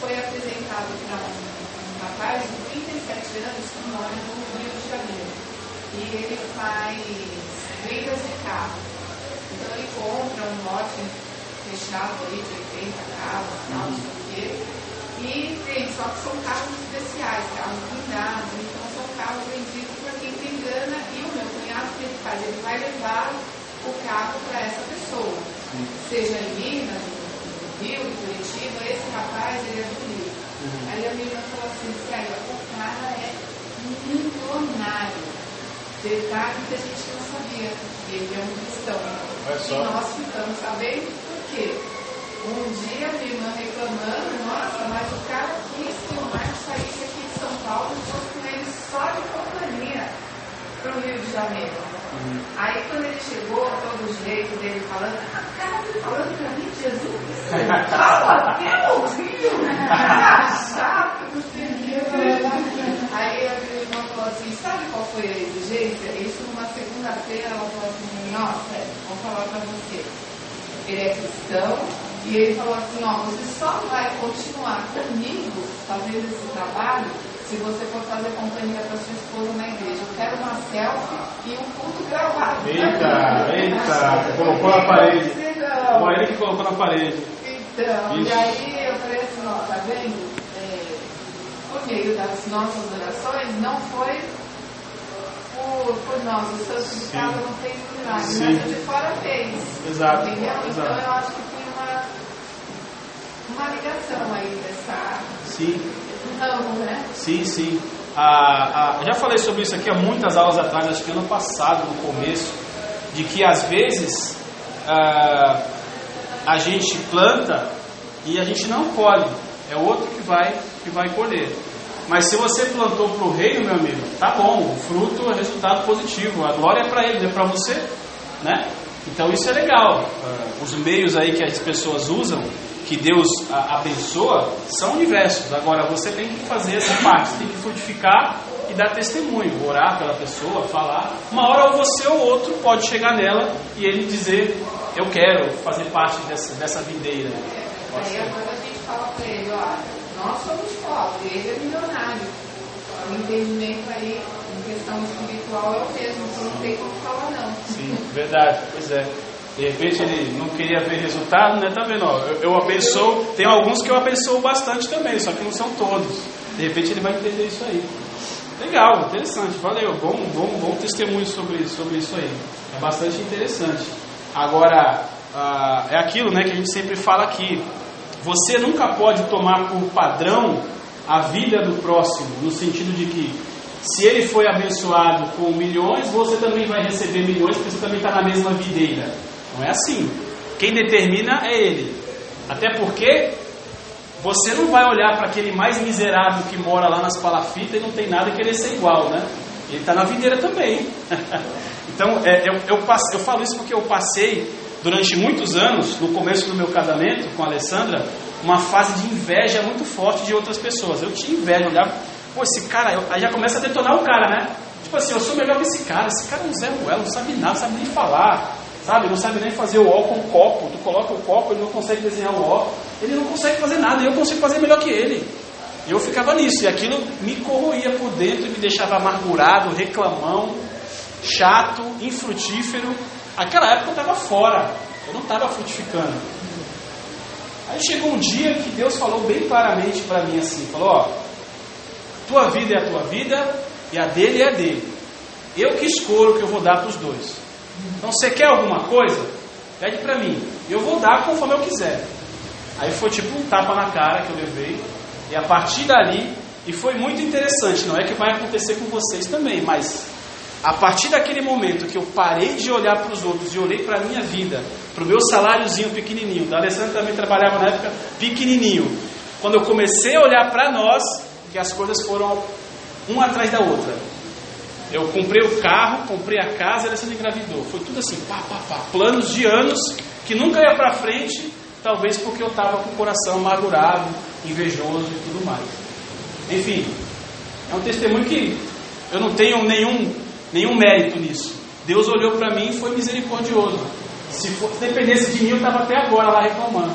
foi apresentado para um rapaz de 37 anos que mora no Rio de Janeiro. E ele faz vendas de carro. Então ele compra um lote fechado ali de 80 carros, tal, não sei o quê e tem, só que são carros especiais, carros blindados, então são carros vendidos para quem tem grana e o meu cunhado que ele faz, ele vai levar o carro para essa pessoa. Sim. Seja em Minas, no Rio, em Curitiba, esse rapaz ele é do Rio. Uhum. Aí a irmã falou assim, sério, o cara é milionário. Detalhe que a gente não sabia. Ele é um cristão. E nós ficamos sabendo por quê? Um dia minha irmã reclamando, nossa, mas o cara quis que o Marcos saísse aqui de São Paulo e fosse com ele só de companhia para o Rio de Janeiro. Uhum. Aí quando ele chegou, todo o jeito dele falando, a cara dele falando para mim, Jesus, fala o Rio, chato, não sei o que. Aí irmã falou assim, sabe qual foi a exigência? Isso numa segunda-feira ela falou assim, nossa, vou falar para você. Ele é cristão, e ele falou assim, ó, você só vai continuar comigo fazendo esse trabalho se você for fazer companhia para sua esposa na igreja. Eu quero uma selfie e um culto gravado. Eita, eita, colocou na parede. Foi ele que colocou na parede. Então, Isso. e aí eu falei assim, ó, tá vendo? É, por meio das nossas orações, não foi por, por nós, o santificado não fez milagre, mas o de fora fez. Exato. Entendeu? Exato. Então eu acho que uma ligação aí dessa. Sim. Ramo, né? Sim, sim. Ah, ah, já falei sobre isso aqui há muitas aulas atrás, acho que ano passado, no começo, de que às vezes ah, a gente planta e a gente não colhe, é outro que vai, que vai colher. Mas se você plantou para o reino, meu amigo, tá bom, o fruto é resultado positivo, a glória é para ele, não é para você, né? Então isso é legal. Ah, os meios aí que as pessoas usam que Deus abençoa são diversos. Agora você tem que fazer essa parte, tem que frutificar e dar testemunho, orar pela pessoa, falar. Uma hora ou você ou outro pode chegar nela e ele dizer: Eu quero fazer parte dessa, dessa videira. Aí agora a gente fala para ele: ó, nós somos pobres, ele é milionário. O entendimento aí em questão espiritual é o mesmo, então não tem como falar não. Sim, verdade, pois é. De repente ele não queria ver resultado, né? Tá vendo? Ó, eu, eu abençoo, tem alguns que eu abençoo bastante também, só que não são todos. De repente ele vai entender isso aí. Legal, interessante, valeu, bom, bom, bom testemunho sobre, sobre isso aí. É bastante interessante. Agora, ah, é aquilo né, que a gente sempre fala aqui. Você nunca pode tomar por padrão a vida do próximo, no sentido de que se ele foi abençoado com milhões, você também vai receber milhões, porque você também está na mesma videira. Não é assim. Quem determina é ele. Até porque você não vai olhar para aquele mais miserável que mora lá nas palafitas e não tem nada e querer ser igual, né? Ele está na videira também. então, é, eu, eu, eu falo isso porque eu passei durante muitos anos, no começo do meu casamento com a Alessandra, uma fase de inveja muito forte de outras pessoas. Eu tinha inveja, olhava, pô, esse cara, eu, aí já começa a detonar o cara, né? Tipo assim, eu sou melhor que esse cara, esse cara é um Zé Ruel, não sabe nada, não sabe nem falar, sabe? Não sabe nem fazer o ó com o copo. Tu coloca o copo, ele não consegue desenhar o ó. Ele não consegue fazer nada, eu consigo fazer melhor que ele. E eu ficava nisso, e aquilo me corroía por dentro e me deixava amargurado, reclamão, chato, infrutífero. Aquela época eu estava fora, eu não estava frutificando. Aí chegou um dia que Deus falou bem claramente para mim assim: falou, ó, tua vida é a tua vida e a dele é a dele. Eu que escolho o que eu vou dar para os dois. Então, você quer alguma coisa? Pede para mim. Eu vou dar conforme eu quiser. Aí foi tipo um tapa na cara que eu levei. E a partir dali, e foi muito interessante, não é que vai acontecer com vocês também, mas a partir daquele momento que eu parei de olhar para os outros e olhei para a minha vida, para o meu saláriozinho pequenininho, da Alessandra também trabalhava na época pequenininho, quando eu comecei a olhar para nós, que as coisas foram uma atrás da outra. Eu comprei o carro, comprei a casa, ela se engravidou. Foi tudo assim, pá, pá, pá. Planos de anos que nunca ia para frente, talvez porque eu estava com o coração amargurado, invejoso e tudo mais. Enfim, é um testemunho que eu não tenho nenhum, nenhum mérito nisso. Deus olhou para mim e foi misericordioso. Se, for, se dependesse de mim, eu estava até agora lá reclamando.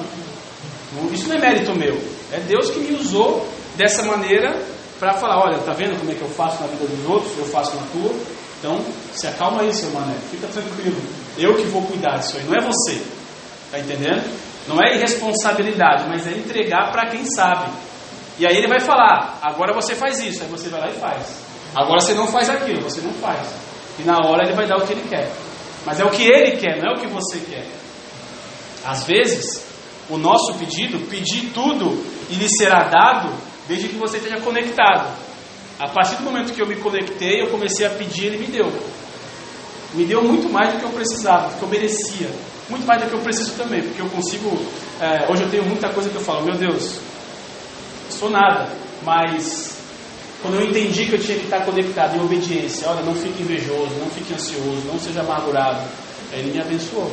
Isso não é mérito meu. É Deus que me usou dessa maneira para falar: olha, tá vendo como é que eu faço na vida dos outros? Eu faço na tua. Então, se acalma aí, seu mané. Fica tranquilo. Eu que vou cuidar disso aí, não é você. Tá entendendo? Não é irresponsabilidade, mas é entregar para quem sabe. E aí ele vai falar: agora você faz isso. Aí você vai lá e faz. Agora você não faz aquilo, você não faz. E na hora ele vai dar o que ele quer. Mas é o que ele quer, não é o que você quer. Às vezes, o nosso pedido, pedir tudo e lhe será dado, desde que você esteja conectado. A partir do momento que eu me conectei, eu comecei a pedir, ele me deu. Me deu muito mais do que eu precisava, do que eu merecia. Muito mais do que eu preciso também, porque eu consigo. É, hoje eu tenho muita coisa que eu falo, meu Deus, sou nada, mas quando eu entendi que eu tinha que estar conectado em obediência, olha, não fique invejoso, não fique ansioso, não seja amargurado, ele me abençoou.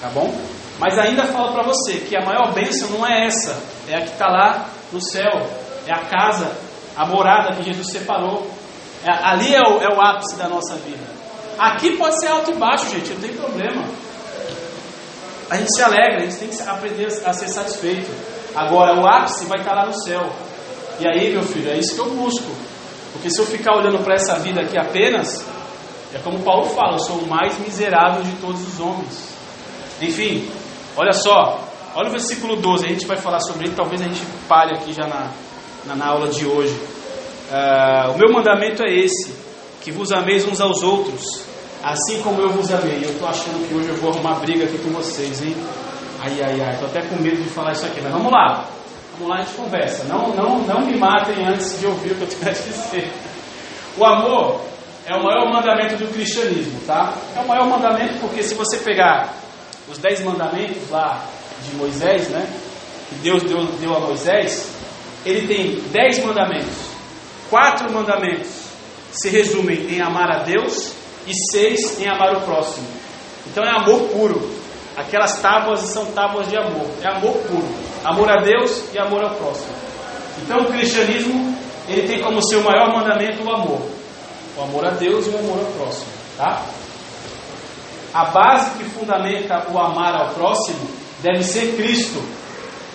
Tá bom? Mas ainda falo para você que a maior bênção não é essa, é a que está lá no céu, é a casa, a morada que Jesus separou. É, ali é o, é o ápice da nossa vida. Aqui pode ser alto e baixo, gente, não tem problema. A gente se alegra, a gente tem que aprender a ser satisfeito. Agora, o ápice vai estar lá no céu. E aí, meu filho, é isso que eu busco. Porque se eu ficar olhando para essa vida aqui apenas, é como Paulo fala, eu sou o mais miserável de todos os homens. Enfim, Olha só, olha o versículo 12, a gente vai falar sobre ele, talvez a gente pare aqui já na, na, na aula de hoje. Uh, o meu mandamento é esse: que vos ameis uns aos outros, assim como eu vos amei. Eu estou achando que hoje eu vou arrumar briga aqui com vocês, hein? Ai, ai, ai, estou até com medo de falar isso aqui, mas vamos lá. Lá, a gente conversa. Não, não, não me matem antes de ouvir o que eu tenho a dizer. O amor é o maior mandamento do cristianismo, tá? É o maior mandamento porque se você pegar os dez mandamentos lá de Moisés, né? Que Deus deu, deu a Moisés, ele tem dez mandamentos. Quatro mandamentos se resumem em amar a Deus e seis em amar o próximo. Então é amor puro. Aquelas tábuas são tábuas de amor. É amor puro. Amor a Deus e amor ao próximo. Então o cristianismo ele tem como seu maior mandamento o amor. O amor a Deus e o amor ao próximo. Tá? a base que fundamenta o amar ao próximo deve ser Cristo,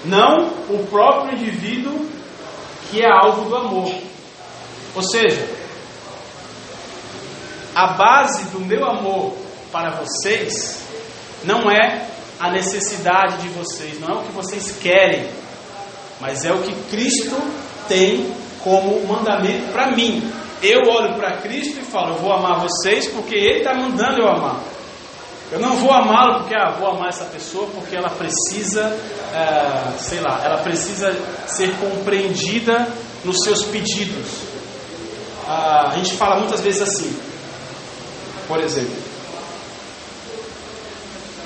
não o próprio indivíduo que é alvo do amor. Ou seja, a base do meu amor para vocês não é a necessidade de vocês, não é o que vocês querem, mas é o que Cristo tem como mandamento para mim. Eu olho para Cristo e falo, eu vou amar vocês porque Ele está mandando eu amar. Eu não vou amá-lo porque ah, vou amar essa pessoa porque ela precisa, é, sei lá, ela precisa ser compreendida nos seus pedidos. Ah, a gente fala muitas vezes assim, por exemplo,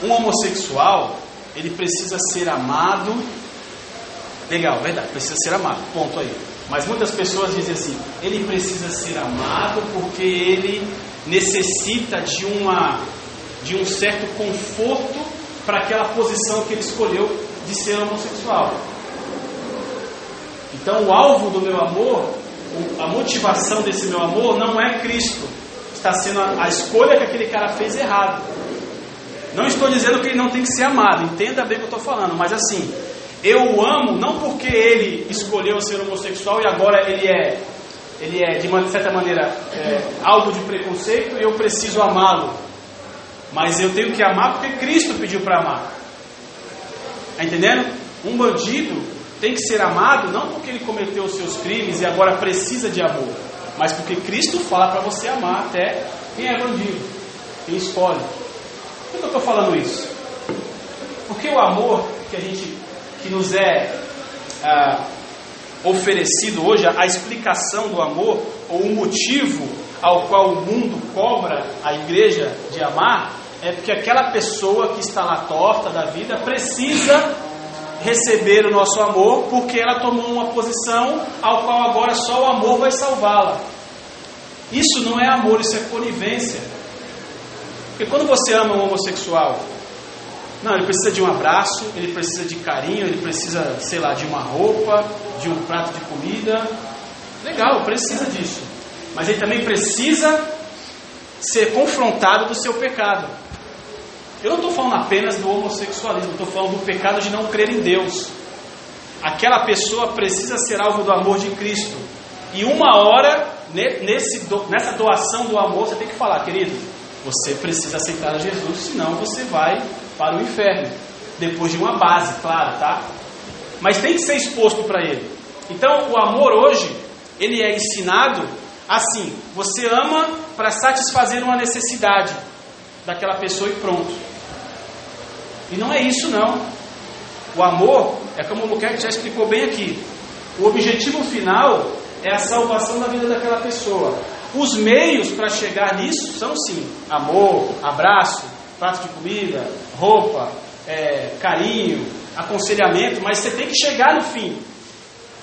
um homossexual ele precisa ser amado. Legal, verdade, precisa ser amado. Ponto aí. Mas muitas pessoas dizem assim: ele precisa ser amado porque ele necessita de uma de um certo conforto para aquela posição que ele escolheu de ser homossexual. Então, o alvo do meu amor, a motivação desse meu amor não é Cristo, está sendo a, escolha que aquele cara fez errado. Não estou dizendo que ele não tem que ser amado, entenda bem o que eu estou falando, mas assim, eu o amo não porque ele escolheu ser homossexual e agora ele é, ele é de certa maneira é, alvo de preconceito e eu preciso amá-lo. Mas eu tenho que amar porque Cristo pediu para amar. Está entendendo? Um bandido tem que ser amado não porque ele cometeu os seus crimes e agora precisa de amor, mas porque Cristo fala para você amar até quem é bandido, quem escolhe. Por que eu estou falando isso? Porque o amor que a gente que nos é ah, oferecido hoje, a explicação do amor ou o motivo ao qual o mundo cobra a igreja de amar, é porque aquela pessoa que está lá torta da vida precisa receber o nosso amor porque ela tomou uma posição ao qual agora só o amor vai salvá-la. Isso não é amor, isso é conivência. Porque quando você ama um homossexual, não, ele precisa de um abraço, ele precisa de carinho, ele precisa, sei lá, de uma roupa, de um prato de comida. Legal, precisa disso. Mas ele também precisa ser confrontado do seu pecado. Eu não estou falando apenas do homossexualismo, estou falando do pecado de não crer em Deus. Aquela pessoa precisa ser alvo do amor de Cristo. E uma hora, nesse, nessa doação do amor, você tem que falar, querido, você precisa aceitar Jesus, senão você vai para o inferno. Depois de uma base, claro, tá? Mas tem que ser exposto para ele. Então, o amor hoje, ele é ensinado assim: você ama para satisfazer uma necessidade daquela pessoa e pronto. E não é isso não. O amor é como o Luquete já explicou bem aqui. O objetivo final é a salvação da vida daquela pessoa. Os meios para chegar nisso são sim amor, abraço, prato de comida, roupa, é, carinho, aconselhamento, mas você tem que chegar no fim.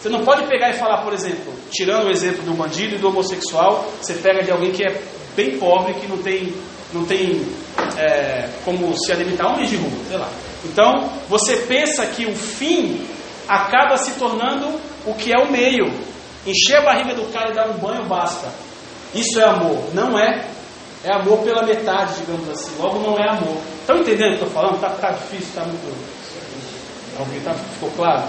Você não pode pegar e falar, por exemplo, tirando o exemplo do bandido e do homossexual, você pega de alguém que é bem pobre, que não tem não tem é, como se alimentar um mês de rua, sei lá. Então, você pensa que o fim acaba se tornando o que é o meio. Encher a barriga do cara e dar um banho basta. Isso é amor. Não é. É amor pela metade, digamos assim. Logo não é amor. Estão entendendo o que eu estou falando? Está tá difícil, está muito. Alguém tá, ficou claro?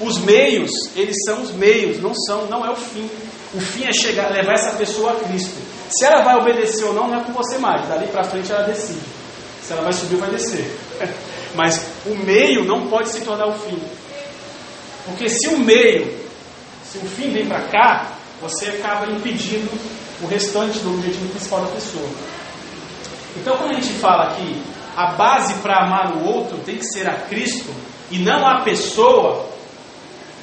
Os meios, eles são os meios, não são, não é o fim. O fim é chegar, levar essa pessoa a Cristo. Se ela vai obedecer ou não, não é com você mais. Dali para frente ela decide. Se ela vai subir vai descer. Mas o meio não pode se tornar o fim. Porque se o meio, se o fim vem para cá, você acaba impedindo o restante do objetivo principal da pessoa. Então, quando a gente fala que a base para amar o outro tem que ser a Cristo e não a pessoa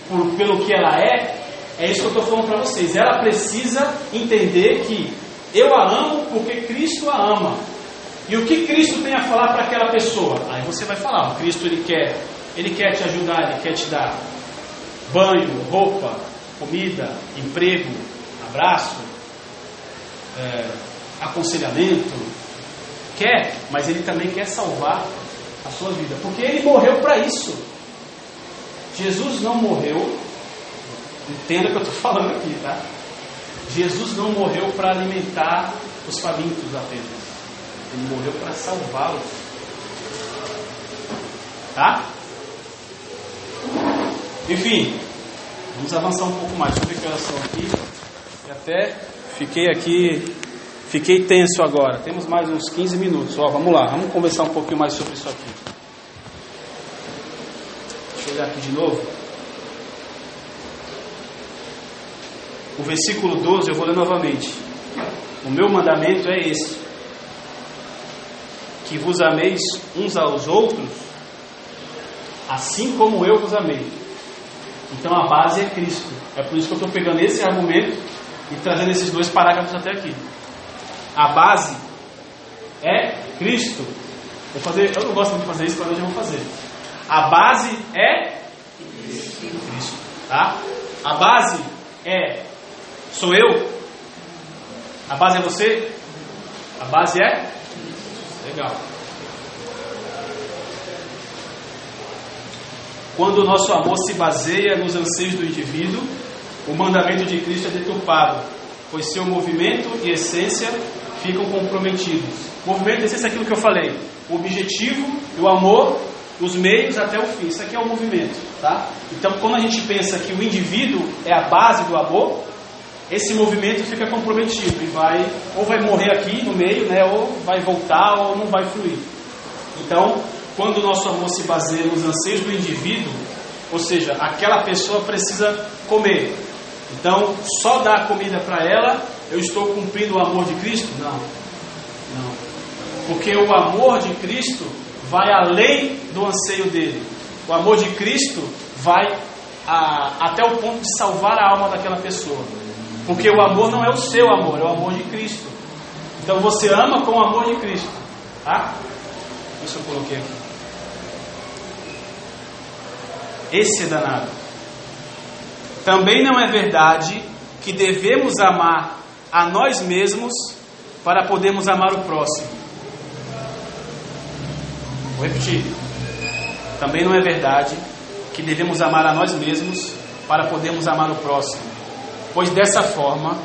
por, pelo que ela é, é isso que eu estou falando para vocês. Ela precisa entender que eu a amo porque Cristo a ama. E o que Cristo tem a falar para aquela pessoa? Aí você vai falar, o Cristo ele quer, ele quer te ajudar, ele quer te dar banho, roupa, comida, emprego, abraço, é, aconselhamento. Quer, mas ele também quer salvar a sua vida, porque ele morreu para isso. Jesus não morreu, entenda o que eu estou falando aqui, tá? Jesus não morreu para alimentar os famintos apenas. Ele morreu para salvá-los. Tá? Enfim, vamos avançar um pouco mais. Deixa eu ver que oração aqui. E até fiquei aqui, fiquei tenso agora. Temos mais uns 15 minutos. Ó, vamos lá, vamos conversar um pouquinho mais sobre isso aqui. Deixa eu olhar aqui de novo. o versículo 12, eu vou ler novamente. O meu mandamento é esse: que vos ameis uns aos outros, assim como eu vos amei. Então a base é Cristo. É por isso que eu estou pegando esse argumento e trazendo esses dois parágrafos até aqui. A base é Cristo. Vou fazer, eu não gosto muito de fazer isso, mas hoje eu vou fazer. A base é Cristo. Tá? A base é Sou eu? A base é você? A base é? Legal. Quando o nosso amor se baseia nos anseios do indivíduo, o mandamento de Cristo é deturpado, pois seu movimento e essência ficam comprometidos. Movimento e essência é aquilo que eu falei. O objetivo e o amor, os meios até o fim. Isso aqui é o movimento, tá? Então, quando a gente pensa que o indivíduo é a base do amor, esse movimento fica comprometido e vai ou vai morrer aqui no meio, né, ou vai voltar ou não vai fluir. Então, quando o nosso amor se baseia nos anseios do indivíduo, ou seja, aquela pessoa precisa comer. Então, só dar comida para ela, eu estou cumprindo o amor de Cristo? Não. Não. Porque o amor de Cristo vai além do anseio dele. O amor de Cristo vai a, até o ponto de salvar a alma daquela pessoa. Porque o amor não é o seu amor, é o amor de Cristo. Então você ama com o amor de Cristo. Tá? Isso eu coloquei aqui. Esse é danado. Também não é verdade que devemos amar a nós mesmos para podermos amar o próximo. Vou repetir. Também não é verdade que devemos amar a nós mesmos para podermos amar o próximo, pois dessa forma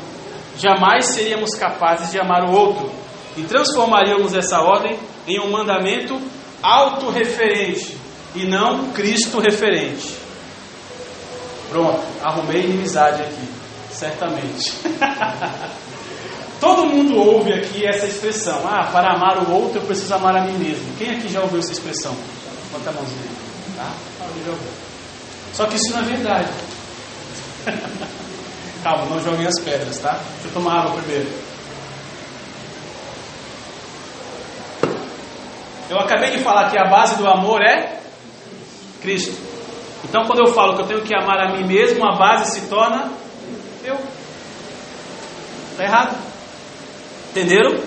jamais seríamos capazes de amar o outro e transformaríamos essa ordem em um mandamento autorreferente e não Cristo referente. Pronto, arrumei inimizade aqui, certamente. Todo mundo ouve aqui essa expressão: ah, para amar o outro eu preciso amar a mim mesmo. Quem aqui já ouviu essa expressão? Bota a mãozinha. Tá? Só que isso não é verdade. Calma, não joguem as pedras, tá? Deixa eu tomar água primeiro. Eu acabei de falar que a base do amor é Cristo. Então, quando eu falo que eu tenho que amar a mim mesmo, a base se torna eu. Está errado. Entenderam?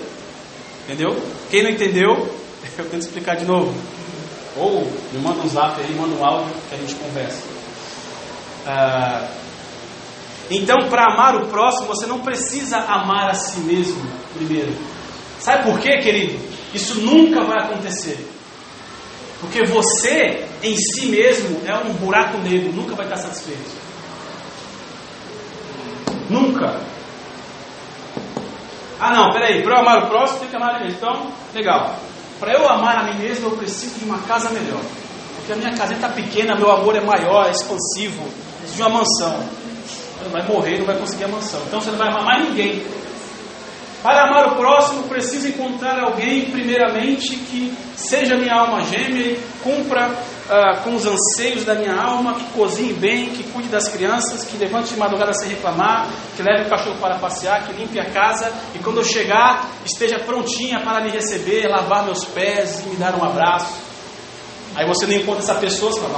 Entendeu? Quem não entendeu, eu tento explicar de novo. Ou me manda um zap aí, manda um áudio que a gente conversa. Ah, então, para amar o próximo, você não precisa amar a si mesmo primeiro. Sabe por quê, querido? Isso nunca vai acontecer. Porque você, em si mesmo, é um buraco negro, nunca vai estar satisfeito. Nunca. Ah, não, peraí, para eu amar o próximo, tem que amar a mim mesmo. Então, legal. Para eu amar a mim mesmo, eu preciso de uma casa melhor. Porque a minha casa está pequena, meu amor é maior, é expansivo. Preciso de uma mansão. Vai morrer, não vai conseguir a mansão. Então você não vai amar mais ninguém. Para amar o próximo, preciso encontrar alguém, primeiramente, que seja minha alma gêmea e cumpra uh, com os anseios da minha alma, que cozinhe bem, que cuide das crianças, que levante de madrugada sem reclamar, que leve o cachorro para passear, que limpe a casa e quando eu chegar, esteja prontinha para me receber, lavar meus pés e me dar um abraço. Aí você não encontra essa pessoa, você fala,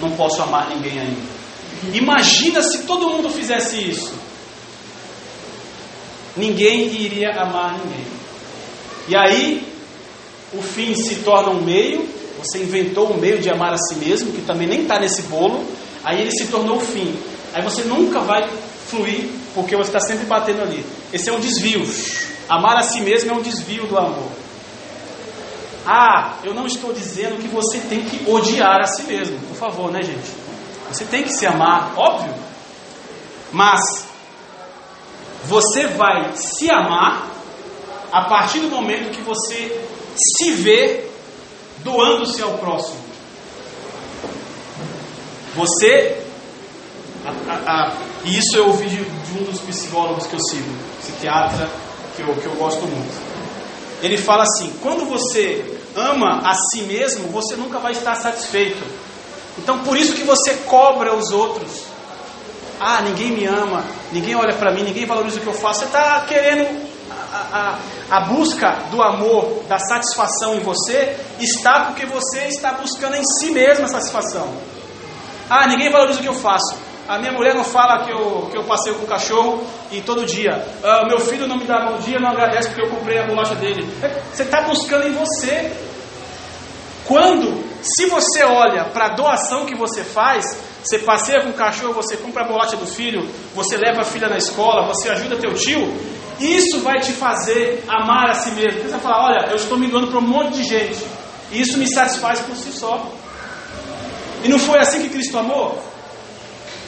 não, não posso amar ninguém ainda. Imagina se todo mundo fizesse isso ninguém iria amar ninguém. E aí, o fim se torna um meio, você inventou um meio de amar a si mesmo, que também nem está nesse bolo, aí ele se tornou o fim. Aí você nunca vai fluir, porque você está sempre batendo ali. Esse é um desvio. Amar a si mesmo é um desvio do amor. Ah, eu não estou dizendo que você tem que odiar a si mesmo, por favor, né, gente? Você tem que se amar, óbvio. Mas você vai se amar a partir do momento que você se vê doando-se ao próximo. Você, a, a, a, e isso eu ouvi de, de, um dos psicólogos que eu sigo, psiquiatra que eu, que eu gosto muito. Ele fala assim: quando você ama a si mesmo, você nunca vai estar satisfeito. Então, por isso que você cobra os outros. Ah, ninguém me ama, ninguém olha para mim, ninguém valoriza o que eu faço. Você está querendo. A, a, busca do amor, da satisfação em você, está porque você está buscando em si mesmo a satisfação. Ah, ninguém valoriza o que eu faço. A minha mulher não fala que eu, que eu passeio com o cachorro e todo dia. Ah, meu filho não me dá bom dia, não agradece porque eu comprei a bolacha dele. Você está buscando em você. Quando, se você olha para a doação que você faz, você passeia com o cachorro, você compra a bolacha do filho, você leva a filha na escola, você ajuda teu tio, isso vai te fazer amar a si mesmo. Você vai falar, olha, eu estou me doando para um monte de gente. E isso me satisfaz por si só. E não foi assim que Cristo amou?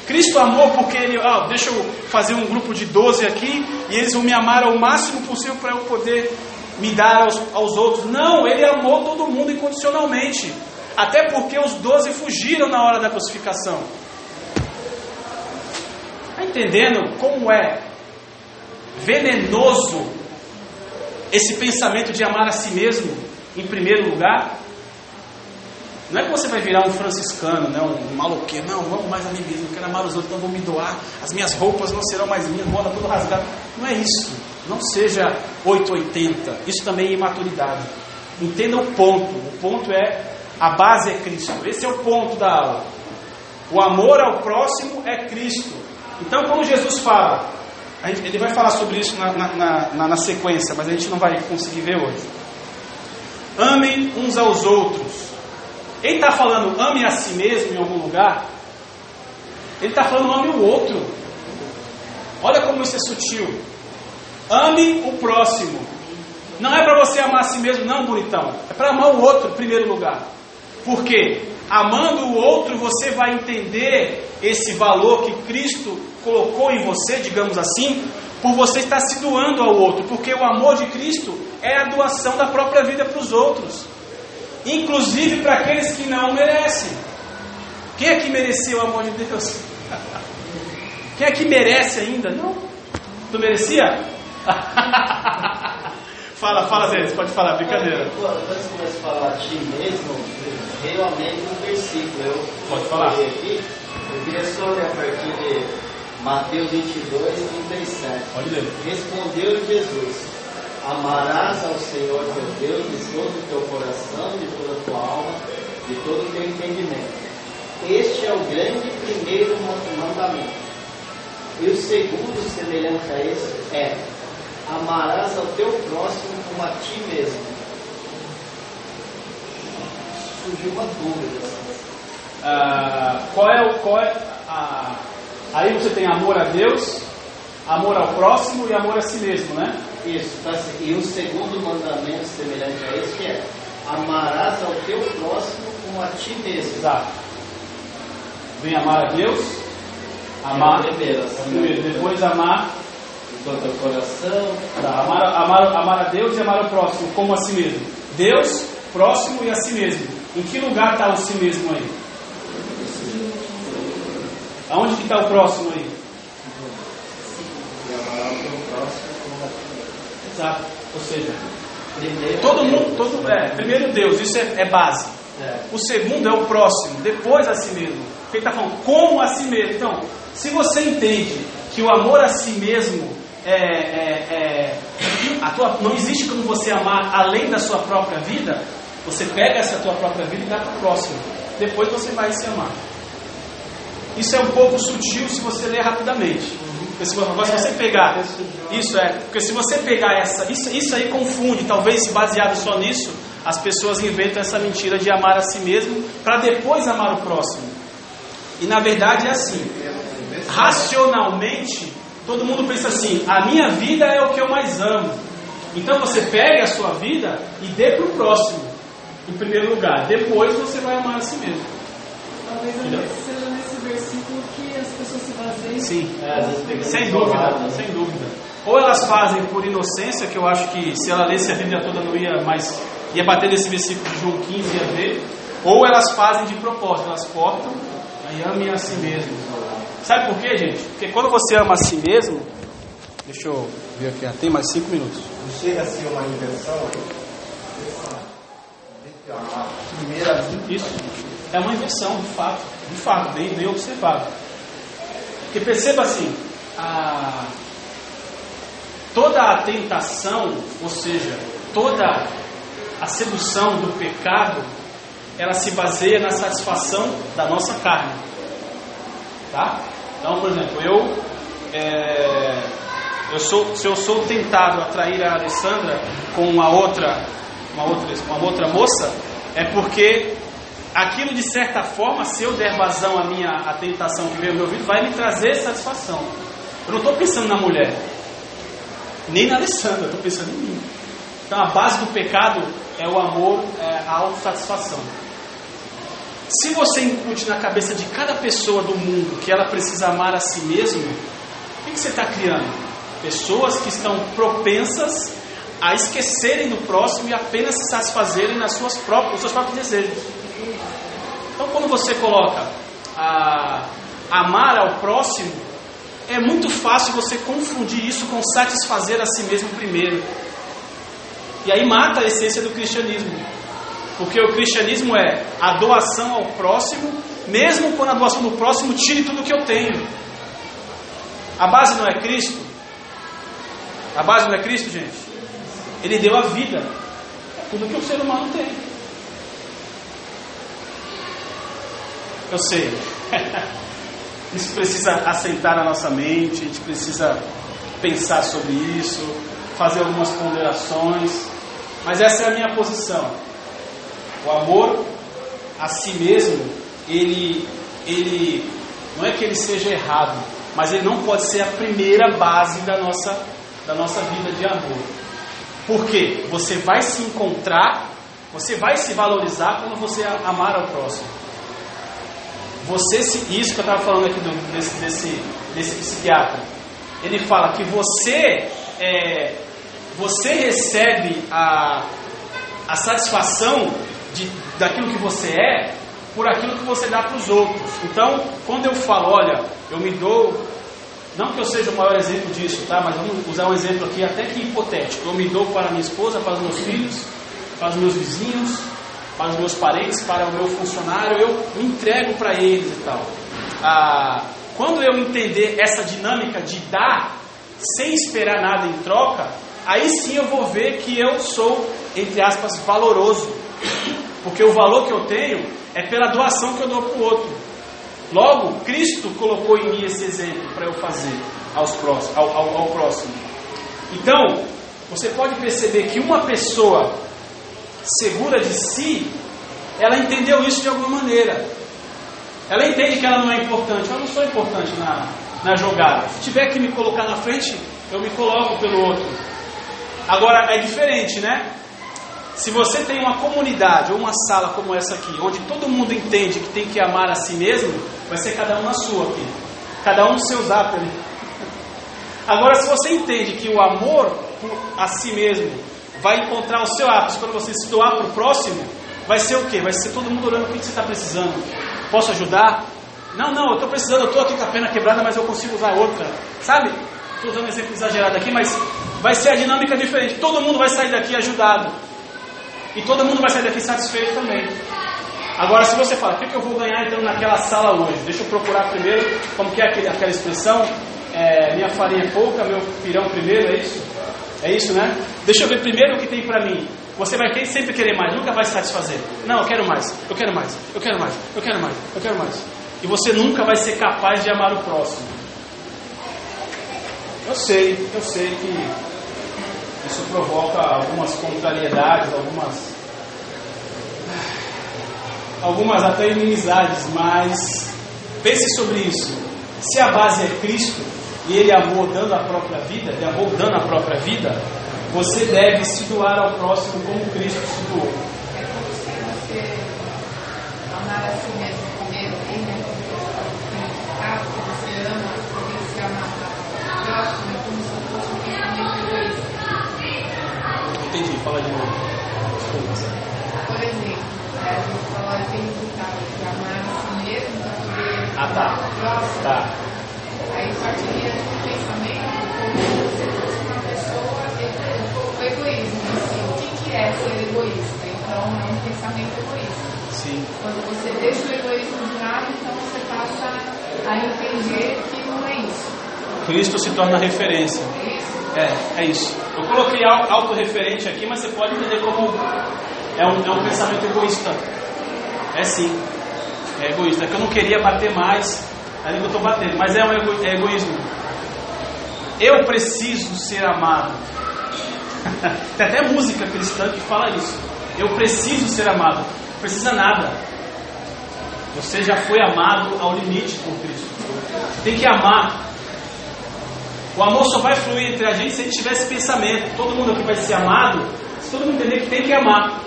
Cristo amou porque ele, ah, deixa eu fazer um grupo de 12 aqui e eles vão me amar ao máximo possível para eu poder me dar aos, aos outros. Não, ele amou todo mundo incondicionalmente. Até porque os doze fugiram na hora da crucificação. Está entendendo como é venenoso esse pensamento de amar a si mesmo em primeiro lugar? Não é que você vai virar um franciscano, né? um maloqueiro. Não, vamos mais a mim mesmo, eu quero amar os outros, então vou me doar. As minhas roupas não serão mais minhas, andar tudo rasgado. Não é isso. Não seja 880. Isso também é imaturidade. Entenda o ponto. O ponto é a base é Cristo. Esse é o ponto da aula. O amor ao próximo é Cristo. Então, quando Jesus fala, ele vai falar sobre isso na, na, na, na sequência, mas a gente não vai conseguir ver hoje. Amem uns aos outros. Ele está falando ame a si mesmo em algum lugar? Ele está falando ame o outro. Olha como isso é sutil. Ame o próximo. Não é para você amar a si mesmo, não, bonitão. É para amar o outro em primeiro lugar. Por quê? Amando o outro, você vai entender esse valor que Cristo colocou em você, digamos assim, por você estar se doando ao outro, porque o amor de Cristo é a doação da própria vida para os outros, inclusive para aqueles que não merecem. Quem é que merecia o amor de Deus? Quem é que merece ainda? Não. Tu merecia? fala, fala, Zé, pode falar, brincadeira. Quando você começa a falar de ti mesmo, realmente no versículo, eu pode falar. Eu queria só a partir de Mateus 22, 37. Pode ler. Respondeu Jesus: Amarás ao Senhor teu Deus de todo o teu coração, de toda a tua alma, de todo o teu entendimento. Este é o grande primeiro mandamento. E o segundo, semelhante a esse, é: Amarás ao teu próximo como a ti mesmo. Surgiu uma dúvida. Ah, qual é o qual é a Aí você tem amor a Deus, amor ao próximo e amor a si mesmo, né? Isso, tá e o segundo mandamento semelhante a esse é amarás ao teu próximo como a ti mesmo. Exato. Vem amar a Deus, amar é primeiro, primeiro, depois amar o coração. Tá, amar, amar, amar a Deus e amar o próximo como a si mesmo. Deus, próximo e a si mesmo. Em que lugar está o si mesmo aí? Aonde que está o próximo aí? Exato. Ou seja, todo mundo, todo, é, primeiro Deus, isso é, é base. É. O segundo é o próximo, depois a si mesmo. Ele está falando como a si mesmo. Então, se você entende que o amor a si mesmo é, é, é tua, não existe como você amar além da sua própria vida, você pega essa tua própria vida e dá para o próximo. Depois você vai se amar. Isso é um pouco sutil se você ler rapidamente. Porque se você pegar. Isso é. Porque se você pegar essa. Isso, isso aí confunde. Talvez baseado só nisso, as pessoas inventam essa mentira de amar a si mesmo para depois amar o próximo. E na verdade é assim. Racionalmente, todo mundo pensa assim: a minha vida é o que eu mais amo. Então você pega a sua vida e dê para o próximo, em primeiro lugar. Depois você vai amar a si mesmo. Talvez seja nesse versículo que as pessoas se baseiam. Sim, é, sem dúvida, sem dúvida. Ou elas fazem por inocência, que eu acho que se ela lesse a Bíblia toda não ia mais, ia bater nesse versículo de João 15 e ia ver. Ou elas fazem de propósito, elas cortam, aí amem a si mesmo. Sabe por quê, gente? Porque quando você ama a si mesmo, deixa eu ver aqui, tem mais cinco minutos. Não chega a ser uma inversão? Primeira Isso. É uma inversão, de fato. De fato, bem, bem observado. Porque perceba assim, a, toda a tentação, ou seja, toda a sedução do pecado, ela se baseia na satisfação da nossa carne. Tá? Então, por exemplo, eu, é, eu sou, se eu sou tentado a trair a Alessandra com uma outra, uma outra, uma outra moça, é porque aquilo de certa forma, se eu der vazão à minha à tentação que veio ao meu ouvido, vai me trazer satisfação. Eu não estou pensando na mulher, nem na Alessandra, eu estou pensando em mim. Então a base do pecado é o amor, é a autossatisfação. Se você incute na cabeça de cada pessoa do mundo que ela precisa amar a si mesma, o que, que você está criando? Pessoas que estão propensas a esquecerem do próximo e apenas se satisfazerem nas suas próprias, nos seus próprios desejos. Então, quando você coloca a, amar ao próximo, é muito fácil você confundir isso com satisfazer a si mesmo primeiro. E aí mata a essência do cristianismo. Porque o cristianismo é a doação ao próximo, mesmo quando a doação do próximo tire tudo que eu tenho. A base não é Cristo? A base não é Cristo, gente? Ele deu a vida. É tudo que o ser humano tem. Eu sei. Isso precisa assentar na nossa mente, a gente precisa pensar sobre isso, fazer algumas ponderações. Mas essa é a minha posição. O amor a si mesmo, ele, ele não é que ele seja errado, mas ele não pode ser a primeira base da nossa, da nossa vida de amor. Por quê? Você vai se encontrar, você vai se valorizar quando você amar ao próximo. Você se, isso que eu estava falando aqui do, desse, desse, desse psiquiatra, ele fala que você é, você recebe a, a satisfação de, daquilo que você é por aquilo que você dá para os outros. Então, quando eu falo, olha, eu me dou, não que eu seja o maior exemplo disso, tá? Mas vamos usar um exemplo aqui até que hipotético. Eu me dou para minha esposa, para os meus filhos, para os meus vizinhos, para os meus parentes, para o meu funcionário, eu me entrego para eles e tal. Ah, quando eu entender essa dinâmica de dar sem esperar nada em troca, aí sim eu vou ver que eu sou, entre aspas, valoroso. Porque o valor que eu tenho é pela doação que eu dou para o outro. Logo, Cristo colocou em mim esse exemplo para eu fazer aos próximos, ao, ao, ao próximo. Então, você pode perceber que uma pessoa segura de si, ela entendeu isso de alguma maneira. Ela entende que ela não é importante. Eu não sou importante na, na jogada. Se tiver que me colocar na frente, eu me coloco pelo outro. Agora é diferente, né? Se você tem uma comunidade ou uma sala como essa aqui, onde todo mundo entende que tem que amar a si mesmo, vai ser cada um na sua aqui. Cada um no seu zap ali. Agora, se você entende que o amor a si mesmo vai encontrar o seu ápice quando você se doar para o próximo, vai ser o quê? Vai ser todo mundo orando o que você está precisando. Posso ajudar? Não, não, eu estou precisando, eu estou aqui com a pena quebrada, mas eu consigo usar outra. Sabe? Estou usando um exemplo exagerado aqui, mas vai ser a dinâmica diferente. Todo mundo vai sair daqui ajudado. E todo mundo vai sair daqui satisfeito também. Agora, se você fala, o que, que eu vou ganhar então naquela sala hoje? Deixa eu procurar primeiro, como que é aquele, aquela expressão? É, minha farinha é pouca, meu pirão primeiro, é isso? É isso, né? Deixa eu ver primeiro o que tem para mim. Você vai sempre querer mais, nunca vai satisfazer. Não, eu quero mais, eu quero mais, eu quero mais, eu quero mais, eu quero mais. E você nunca vai ser capaz de amar o próximo. Eu sei, eu sei que isso provoca algumas contrariedades, algumas algumas até inimizades, mas pense sobre isso. Se a base é Cristo e Ele amou dando a própria vida, Ele amou dando a própria vida, você deve se doar ao próximo como Cristo se doou. É como se você amar a si mesmo primeiro, né? Significado que você ama, se ama próximo, é como se fosse um pensamento. Entendi, fala de novo. Desculpa. Por exemplo, a gente aquele ditado de amar a si mesmo para poder Ah, tá. próximo. Tá. Aí partiria de um pensamento como se você fosse uma pessoa o egoísmo em si. O que, que é ser egoísta? Então é um pensamento egoísta. Sim. Quando você deixa o egoísmo de lado, então você passa a entender que não é isso. Cristo se torna referência. É isso? É, é isso. Eu coloquei au- autorreferente aqui, mas você pode entender como é um, é um pensamento egoísta. É sim. É egoísta. É que eu não queria bater mais, ainda que eu estou batendo, mas é um ego- é egoísmo. Eu preciso ser amado. Tem até música cristã que fala isso. Eu preciso ser amado. Não precisa nada. Você já foi amado ao limite por Cristo. Tem que amar. O amor só vai fluir entre a gente se a gente tiver esse pensamento. Todo mundo aqui vai ser amado se todo mundo entender que tem que amar.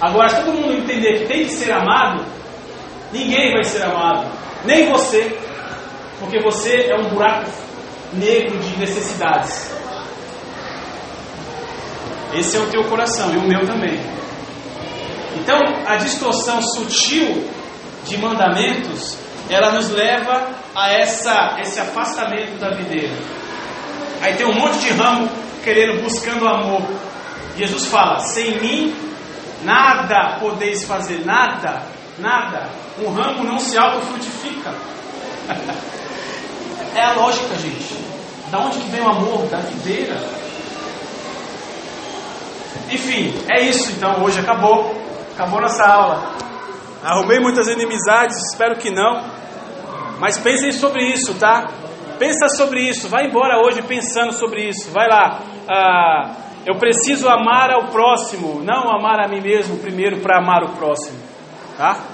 Agora, se todo mundo entender que tem que ser amado, ninguém vai ser amado. Nem você. Porque você é um buraco negro de necessidades. Esse é o teu coração e o meu também. Então, a distorção sutil de mandamentos, ela nos leva a essa, esse afastamento da videira. Aí tem um monte de ramo querendo, buscando amor. Jesus fala: sem mim nada podeis fazer, nada, nada. Um ramo não se autofrutifica. é a lógica, gente. Da onde que vem o amor? Da videira. Enfim, é isso então. Hoje acabou. Acabou nossa aula. Arrumei muitas inimizades, espero que não. Mas pensem sobre isso, tá? Pensa sobre isso. Vai embora hoje pensando sobre isso. Vai lá. Ah, eu preciso amar ao próximo, não amar a mim mesmo primeiro para amar o próximo. Tá?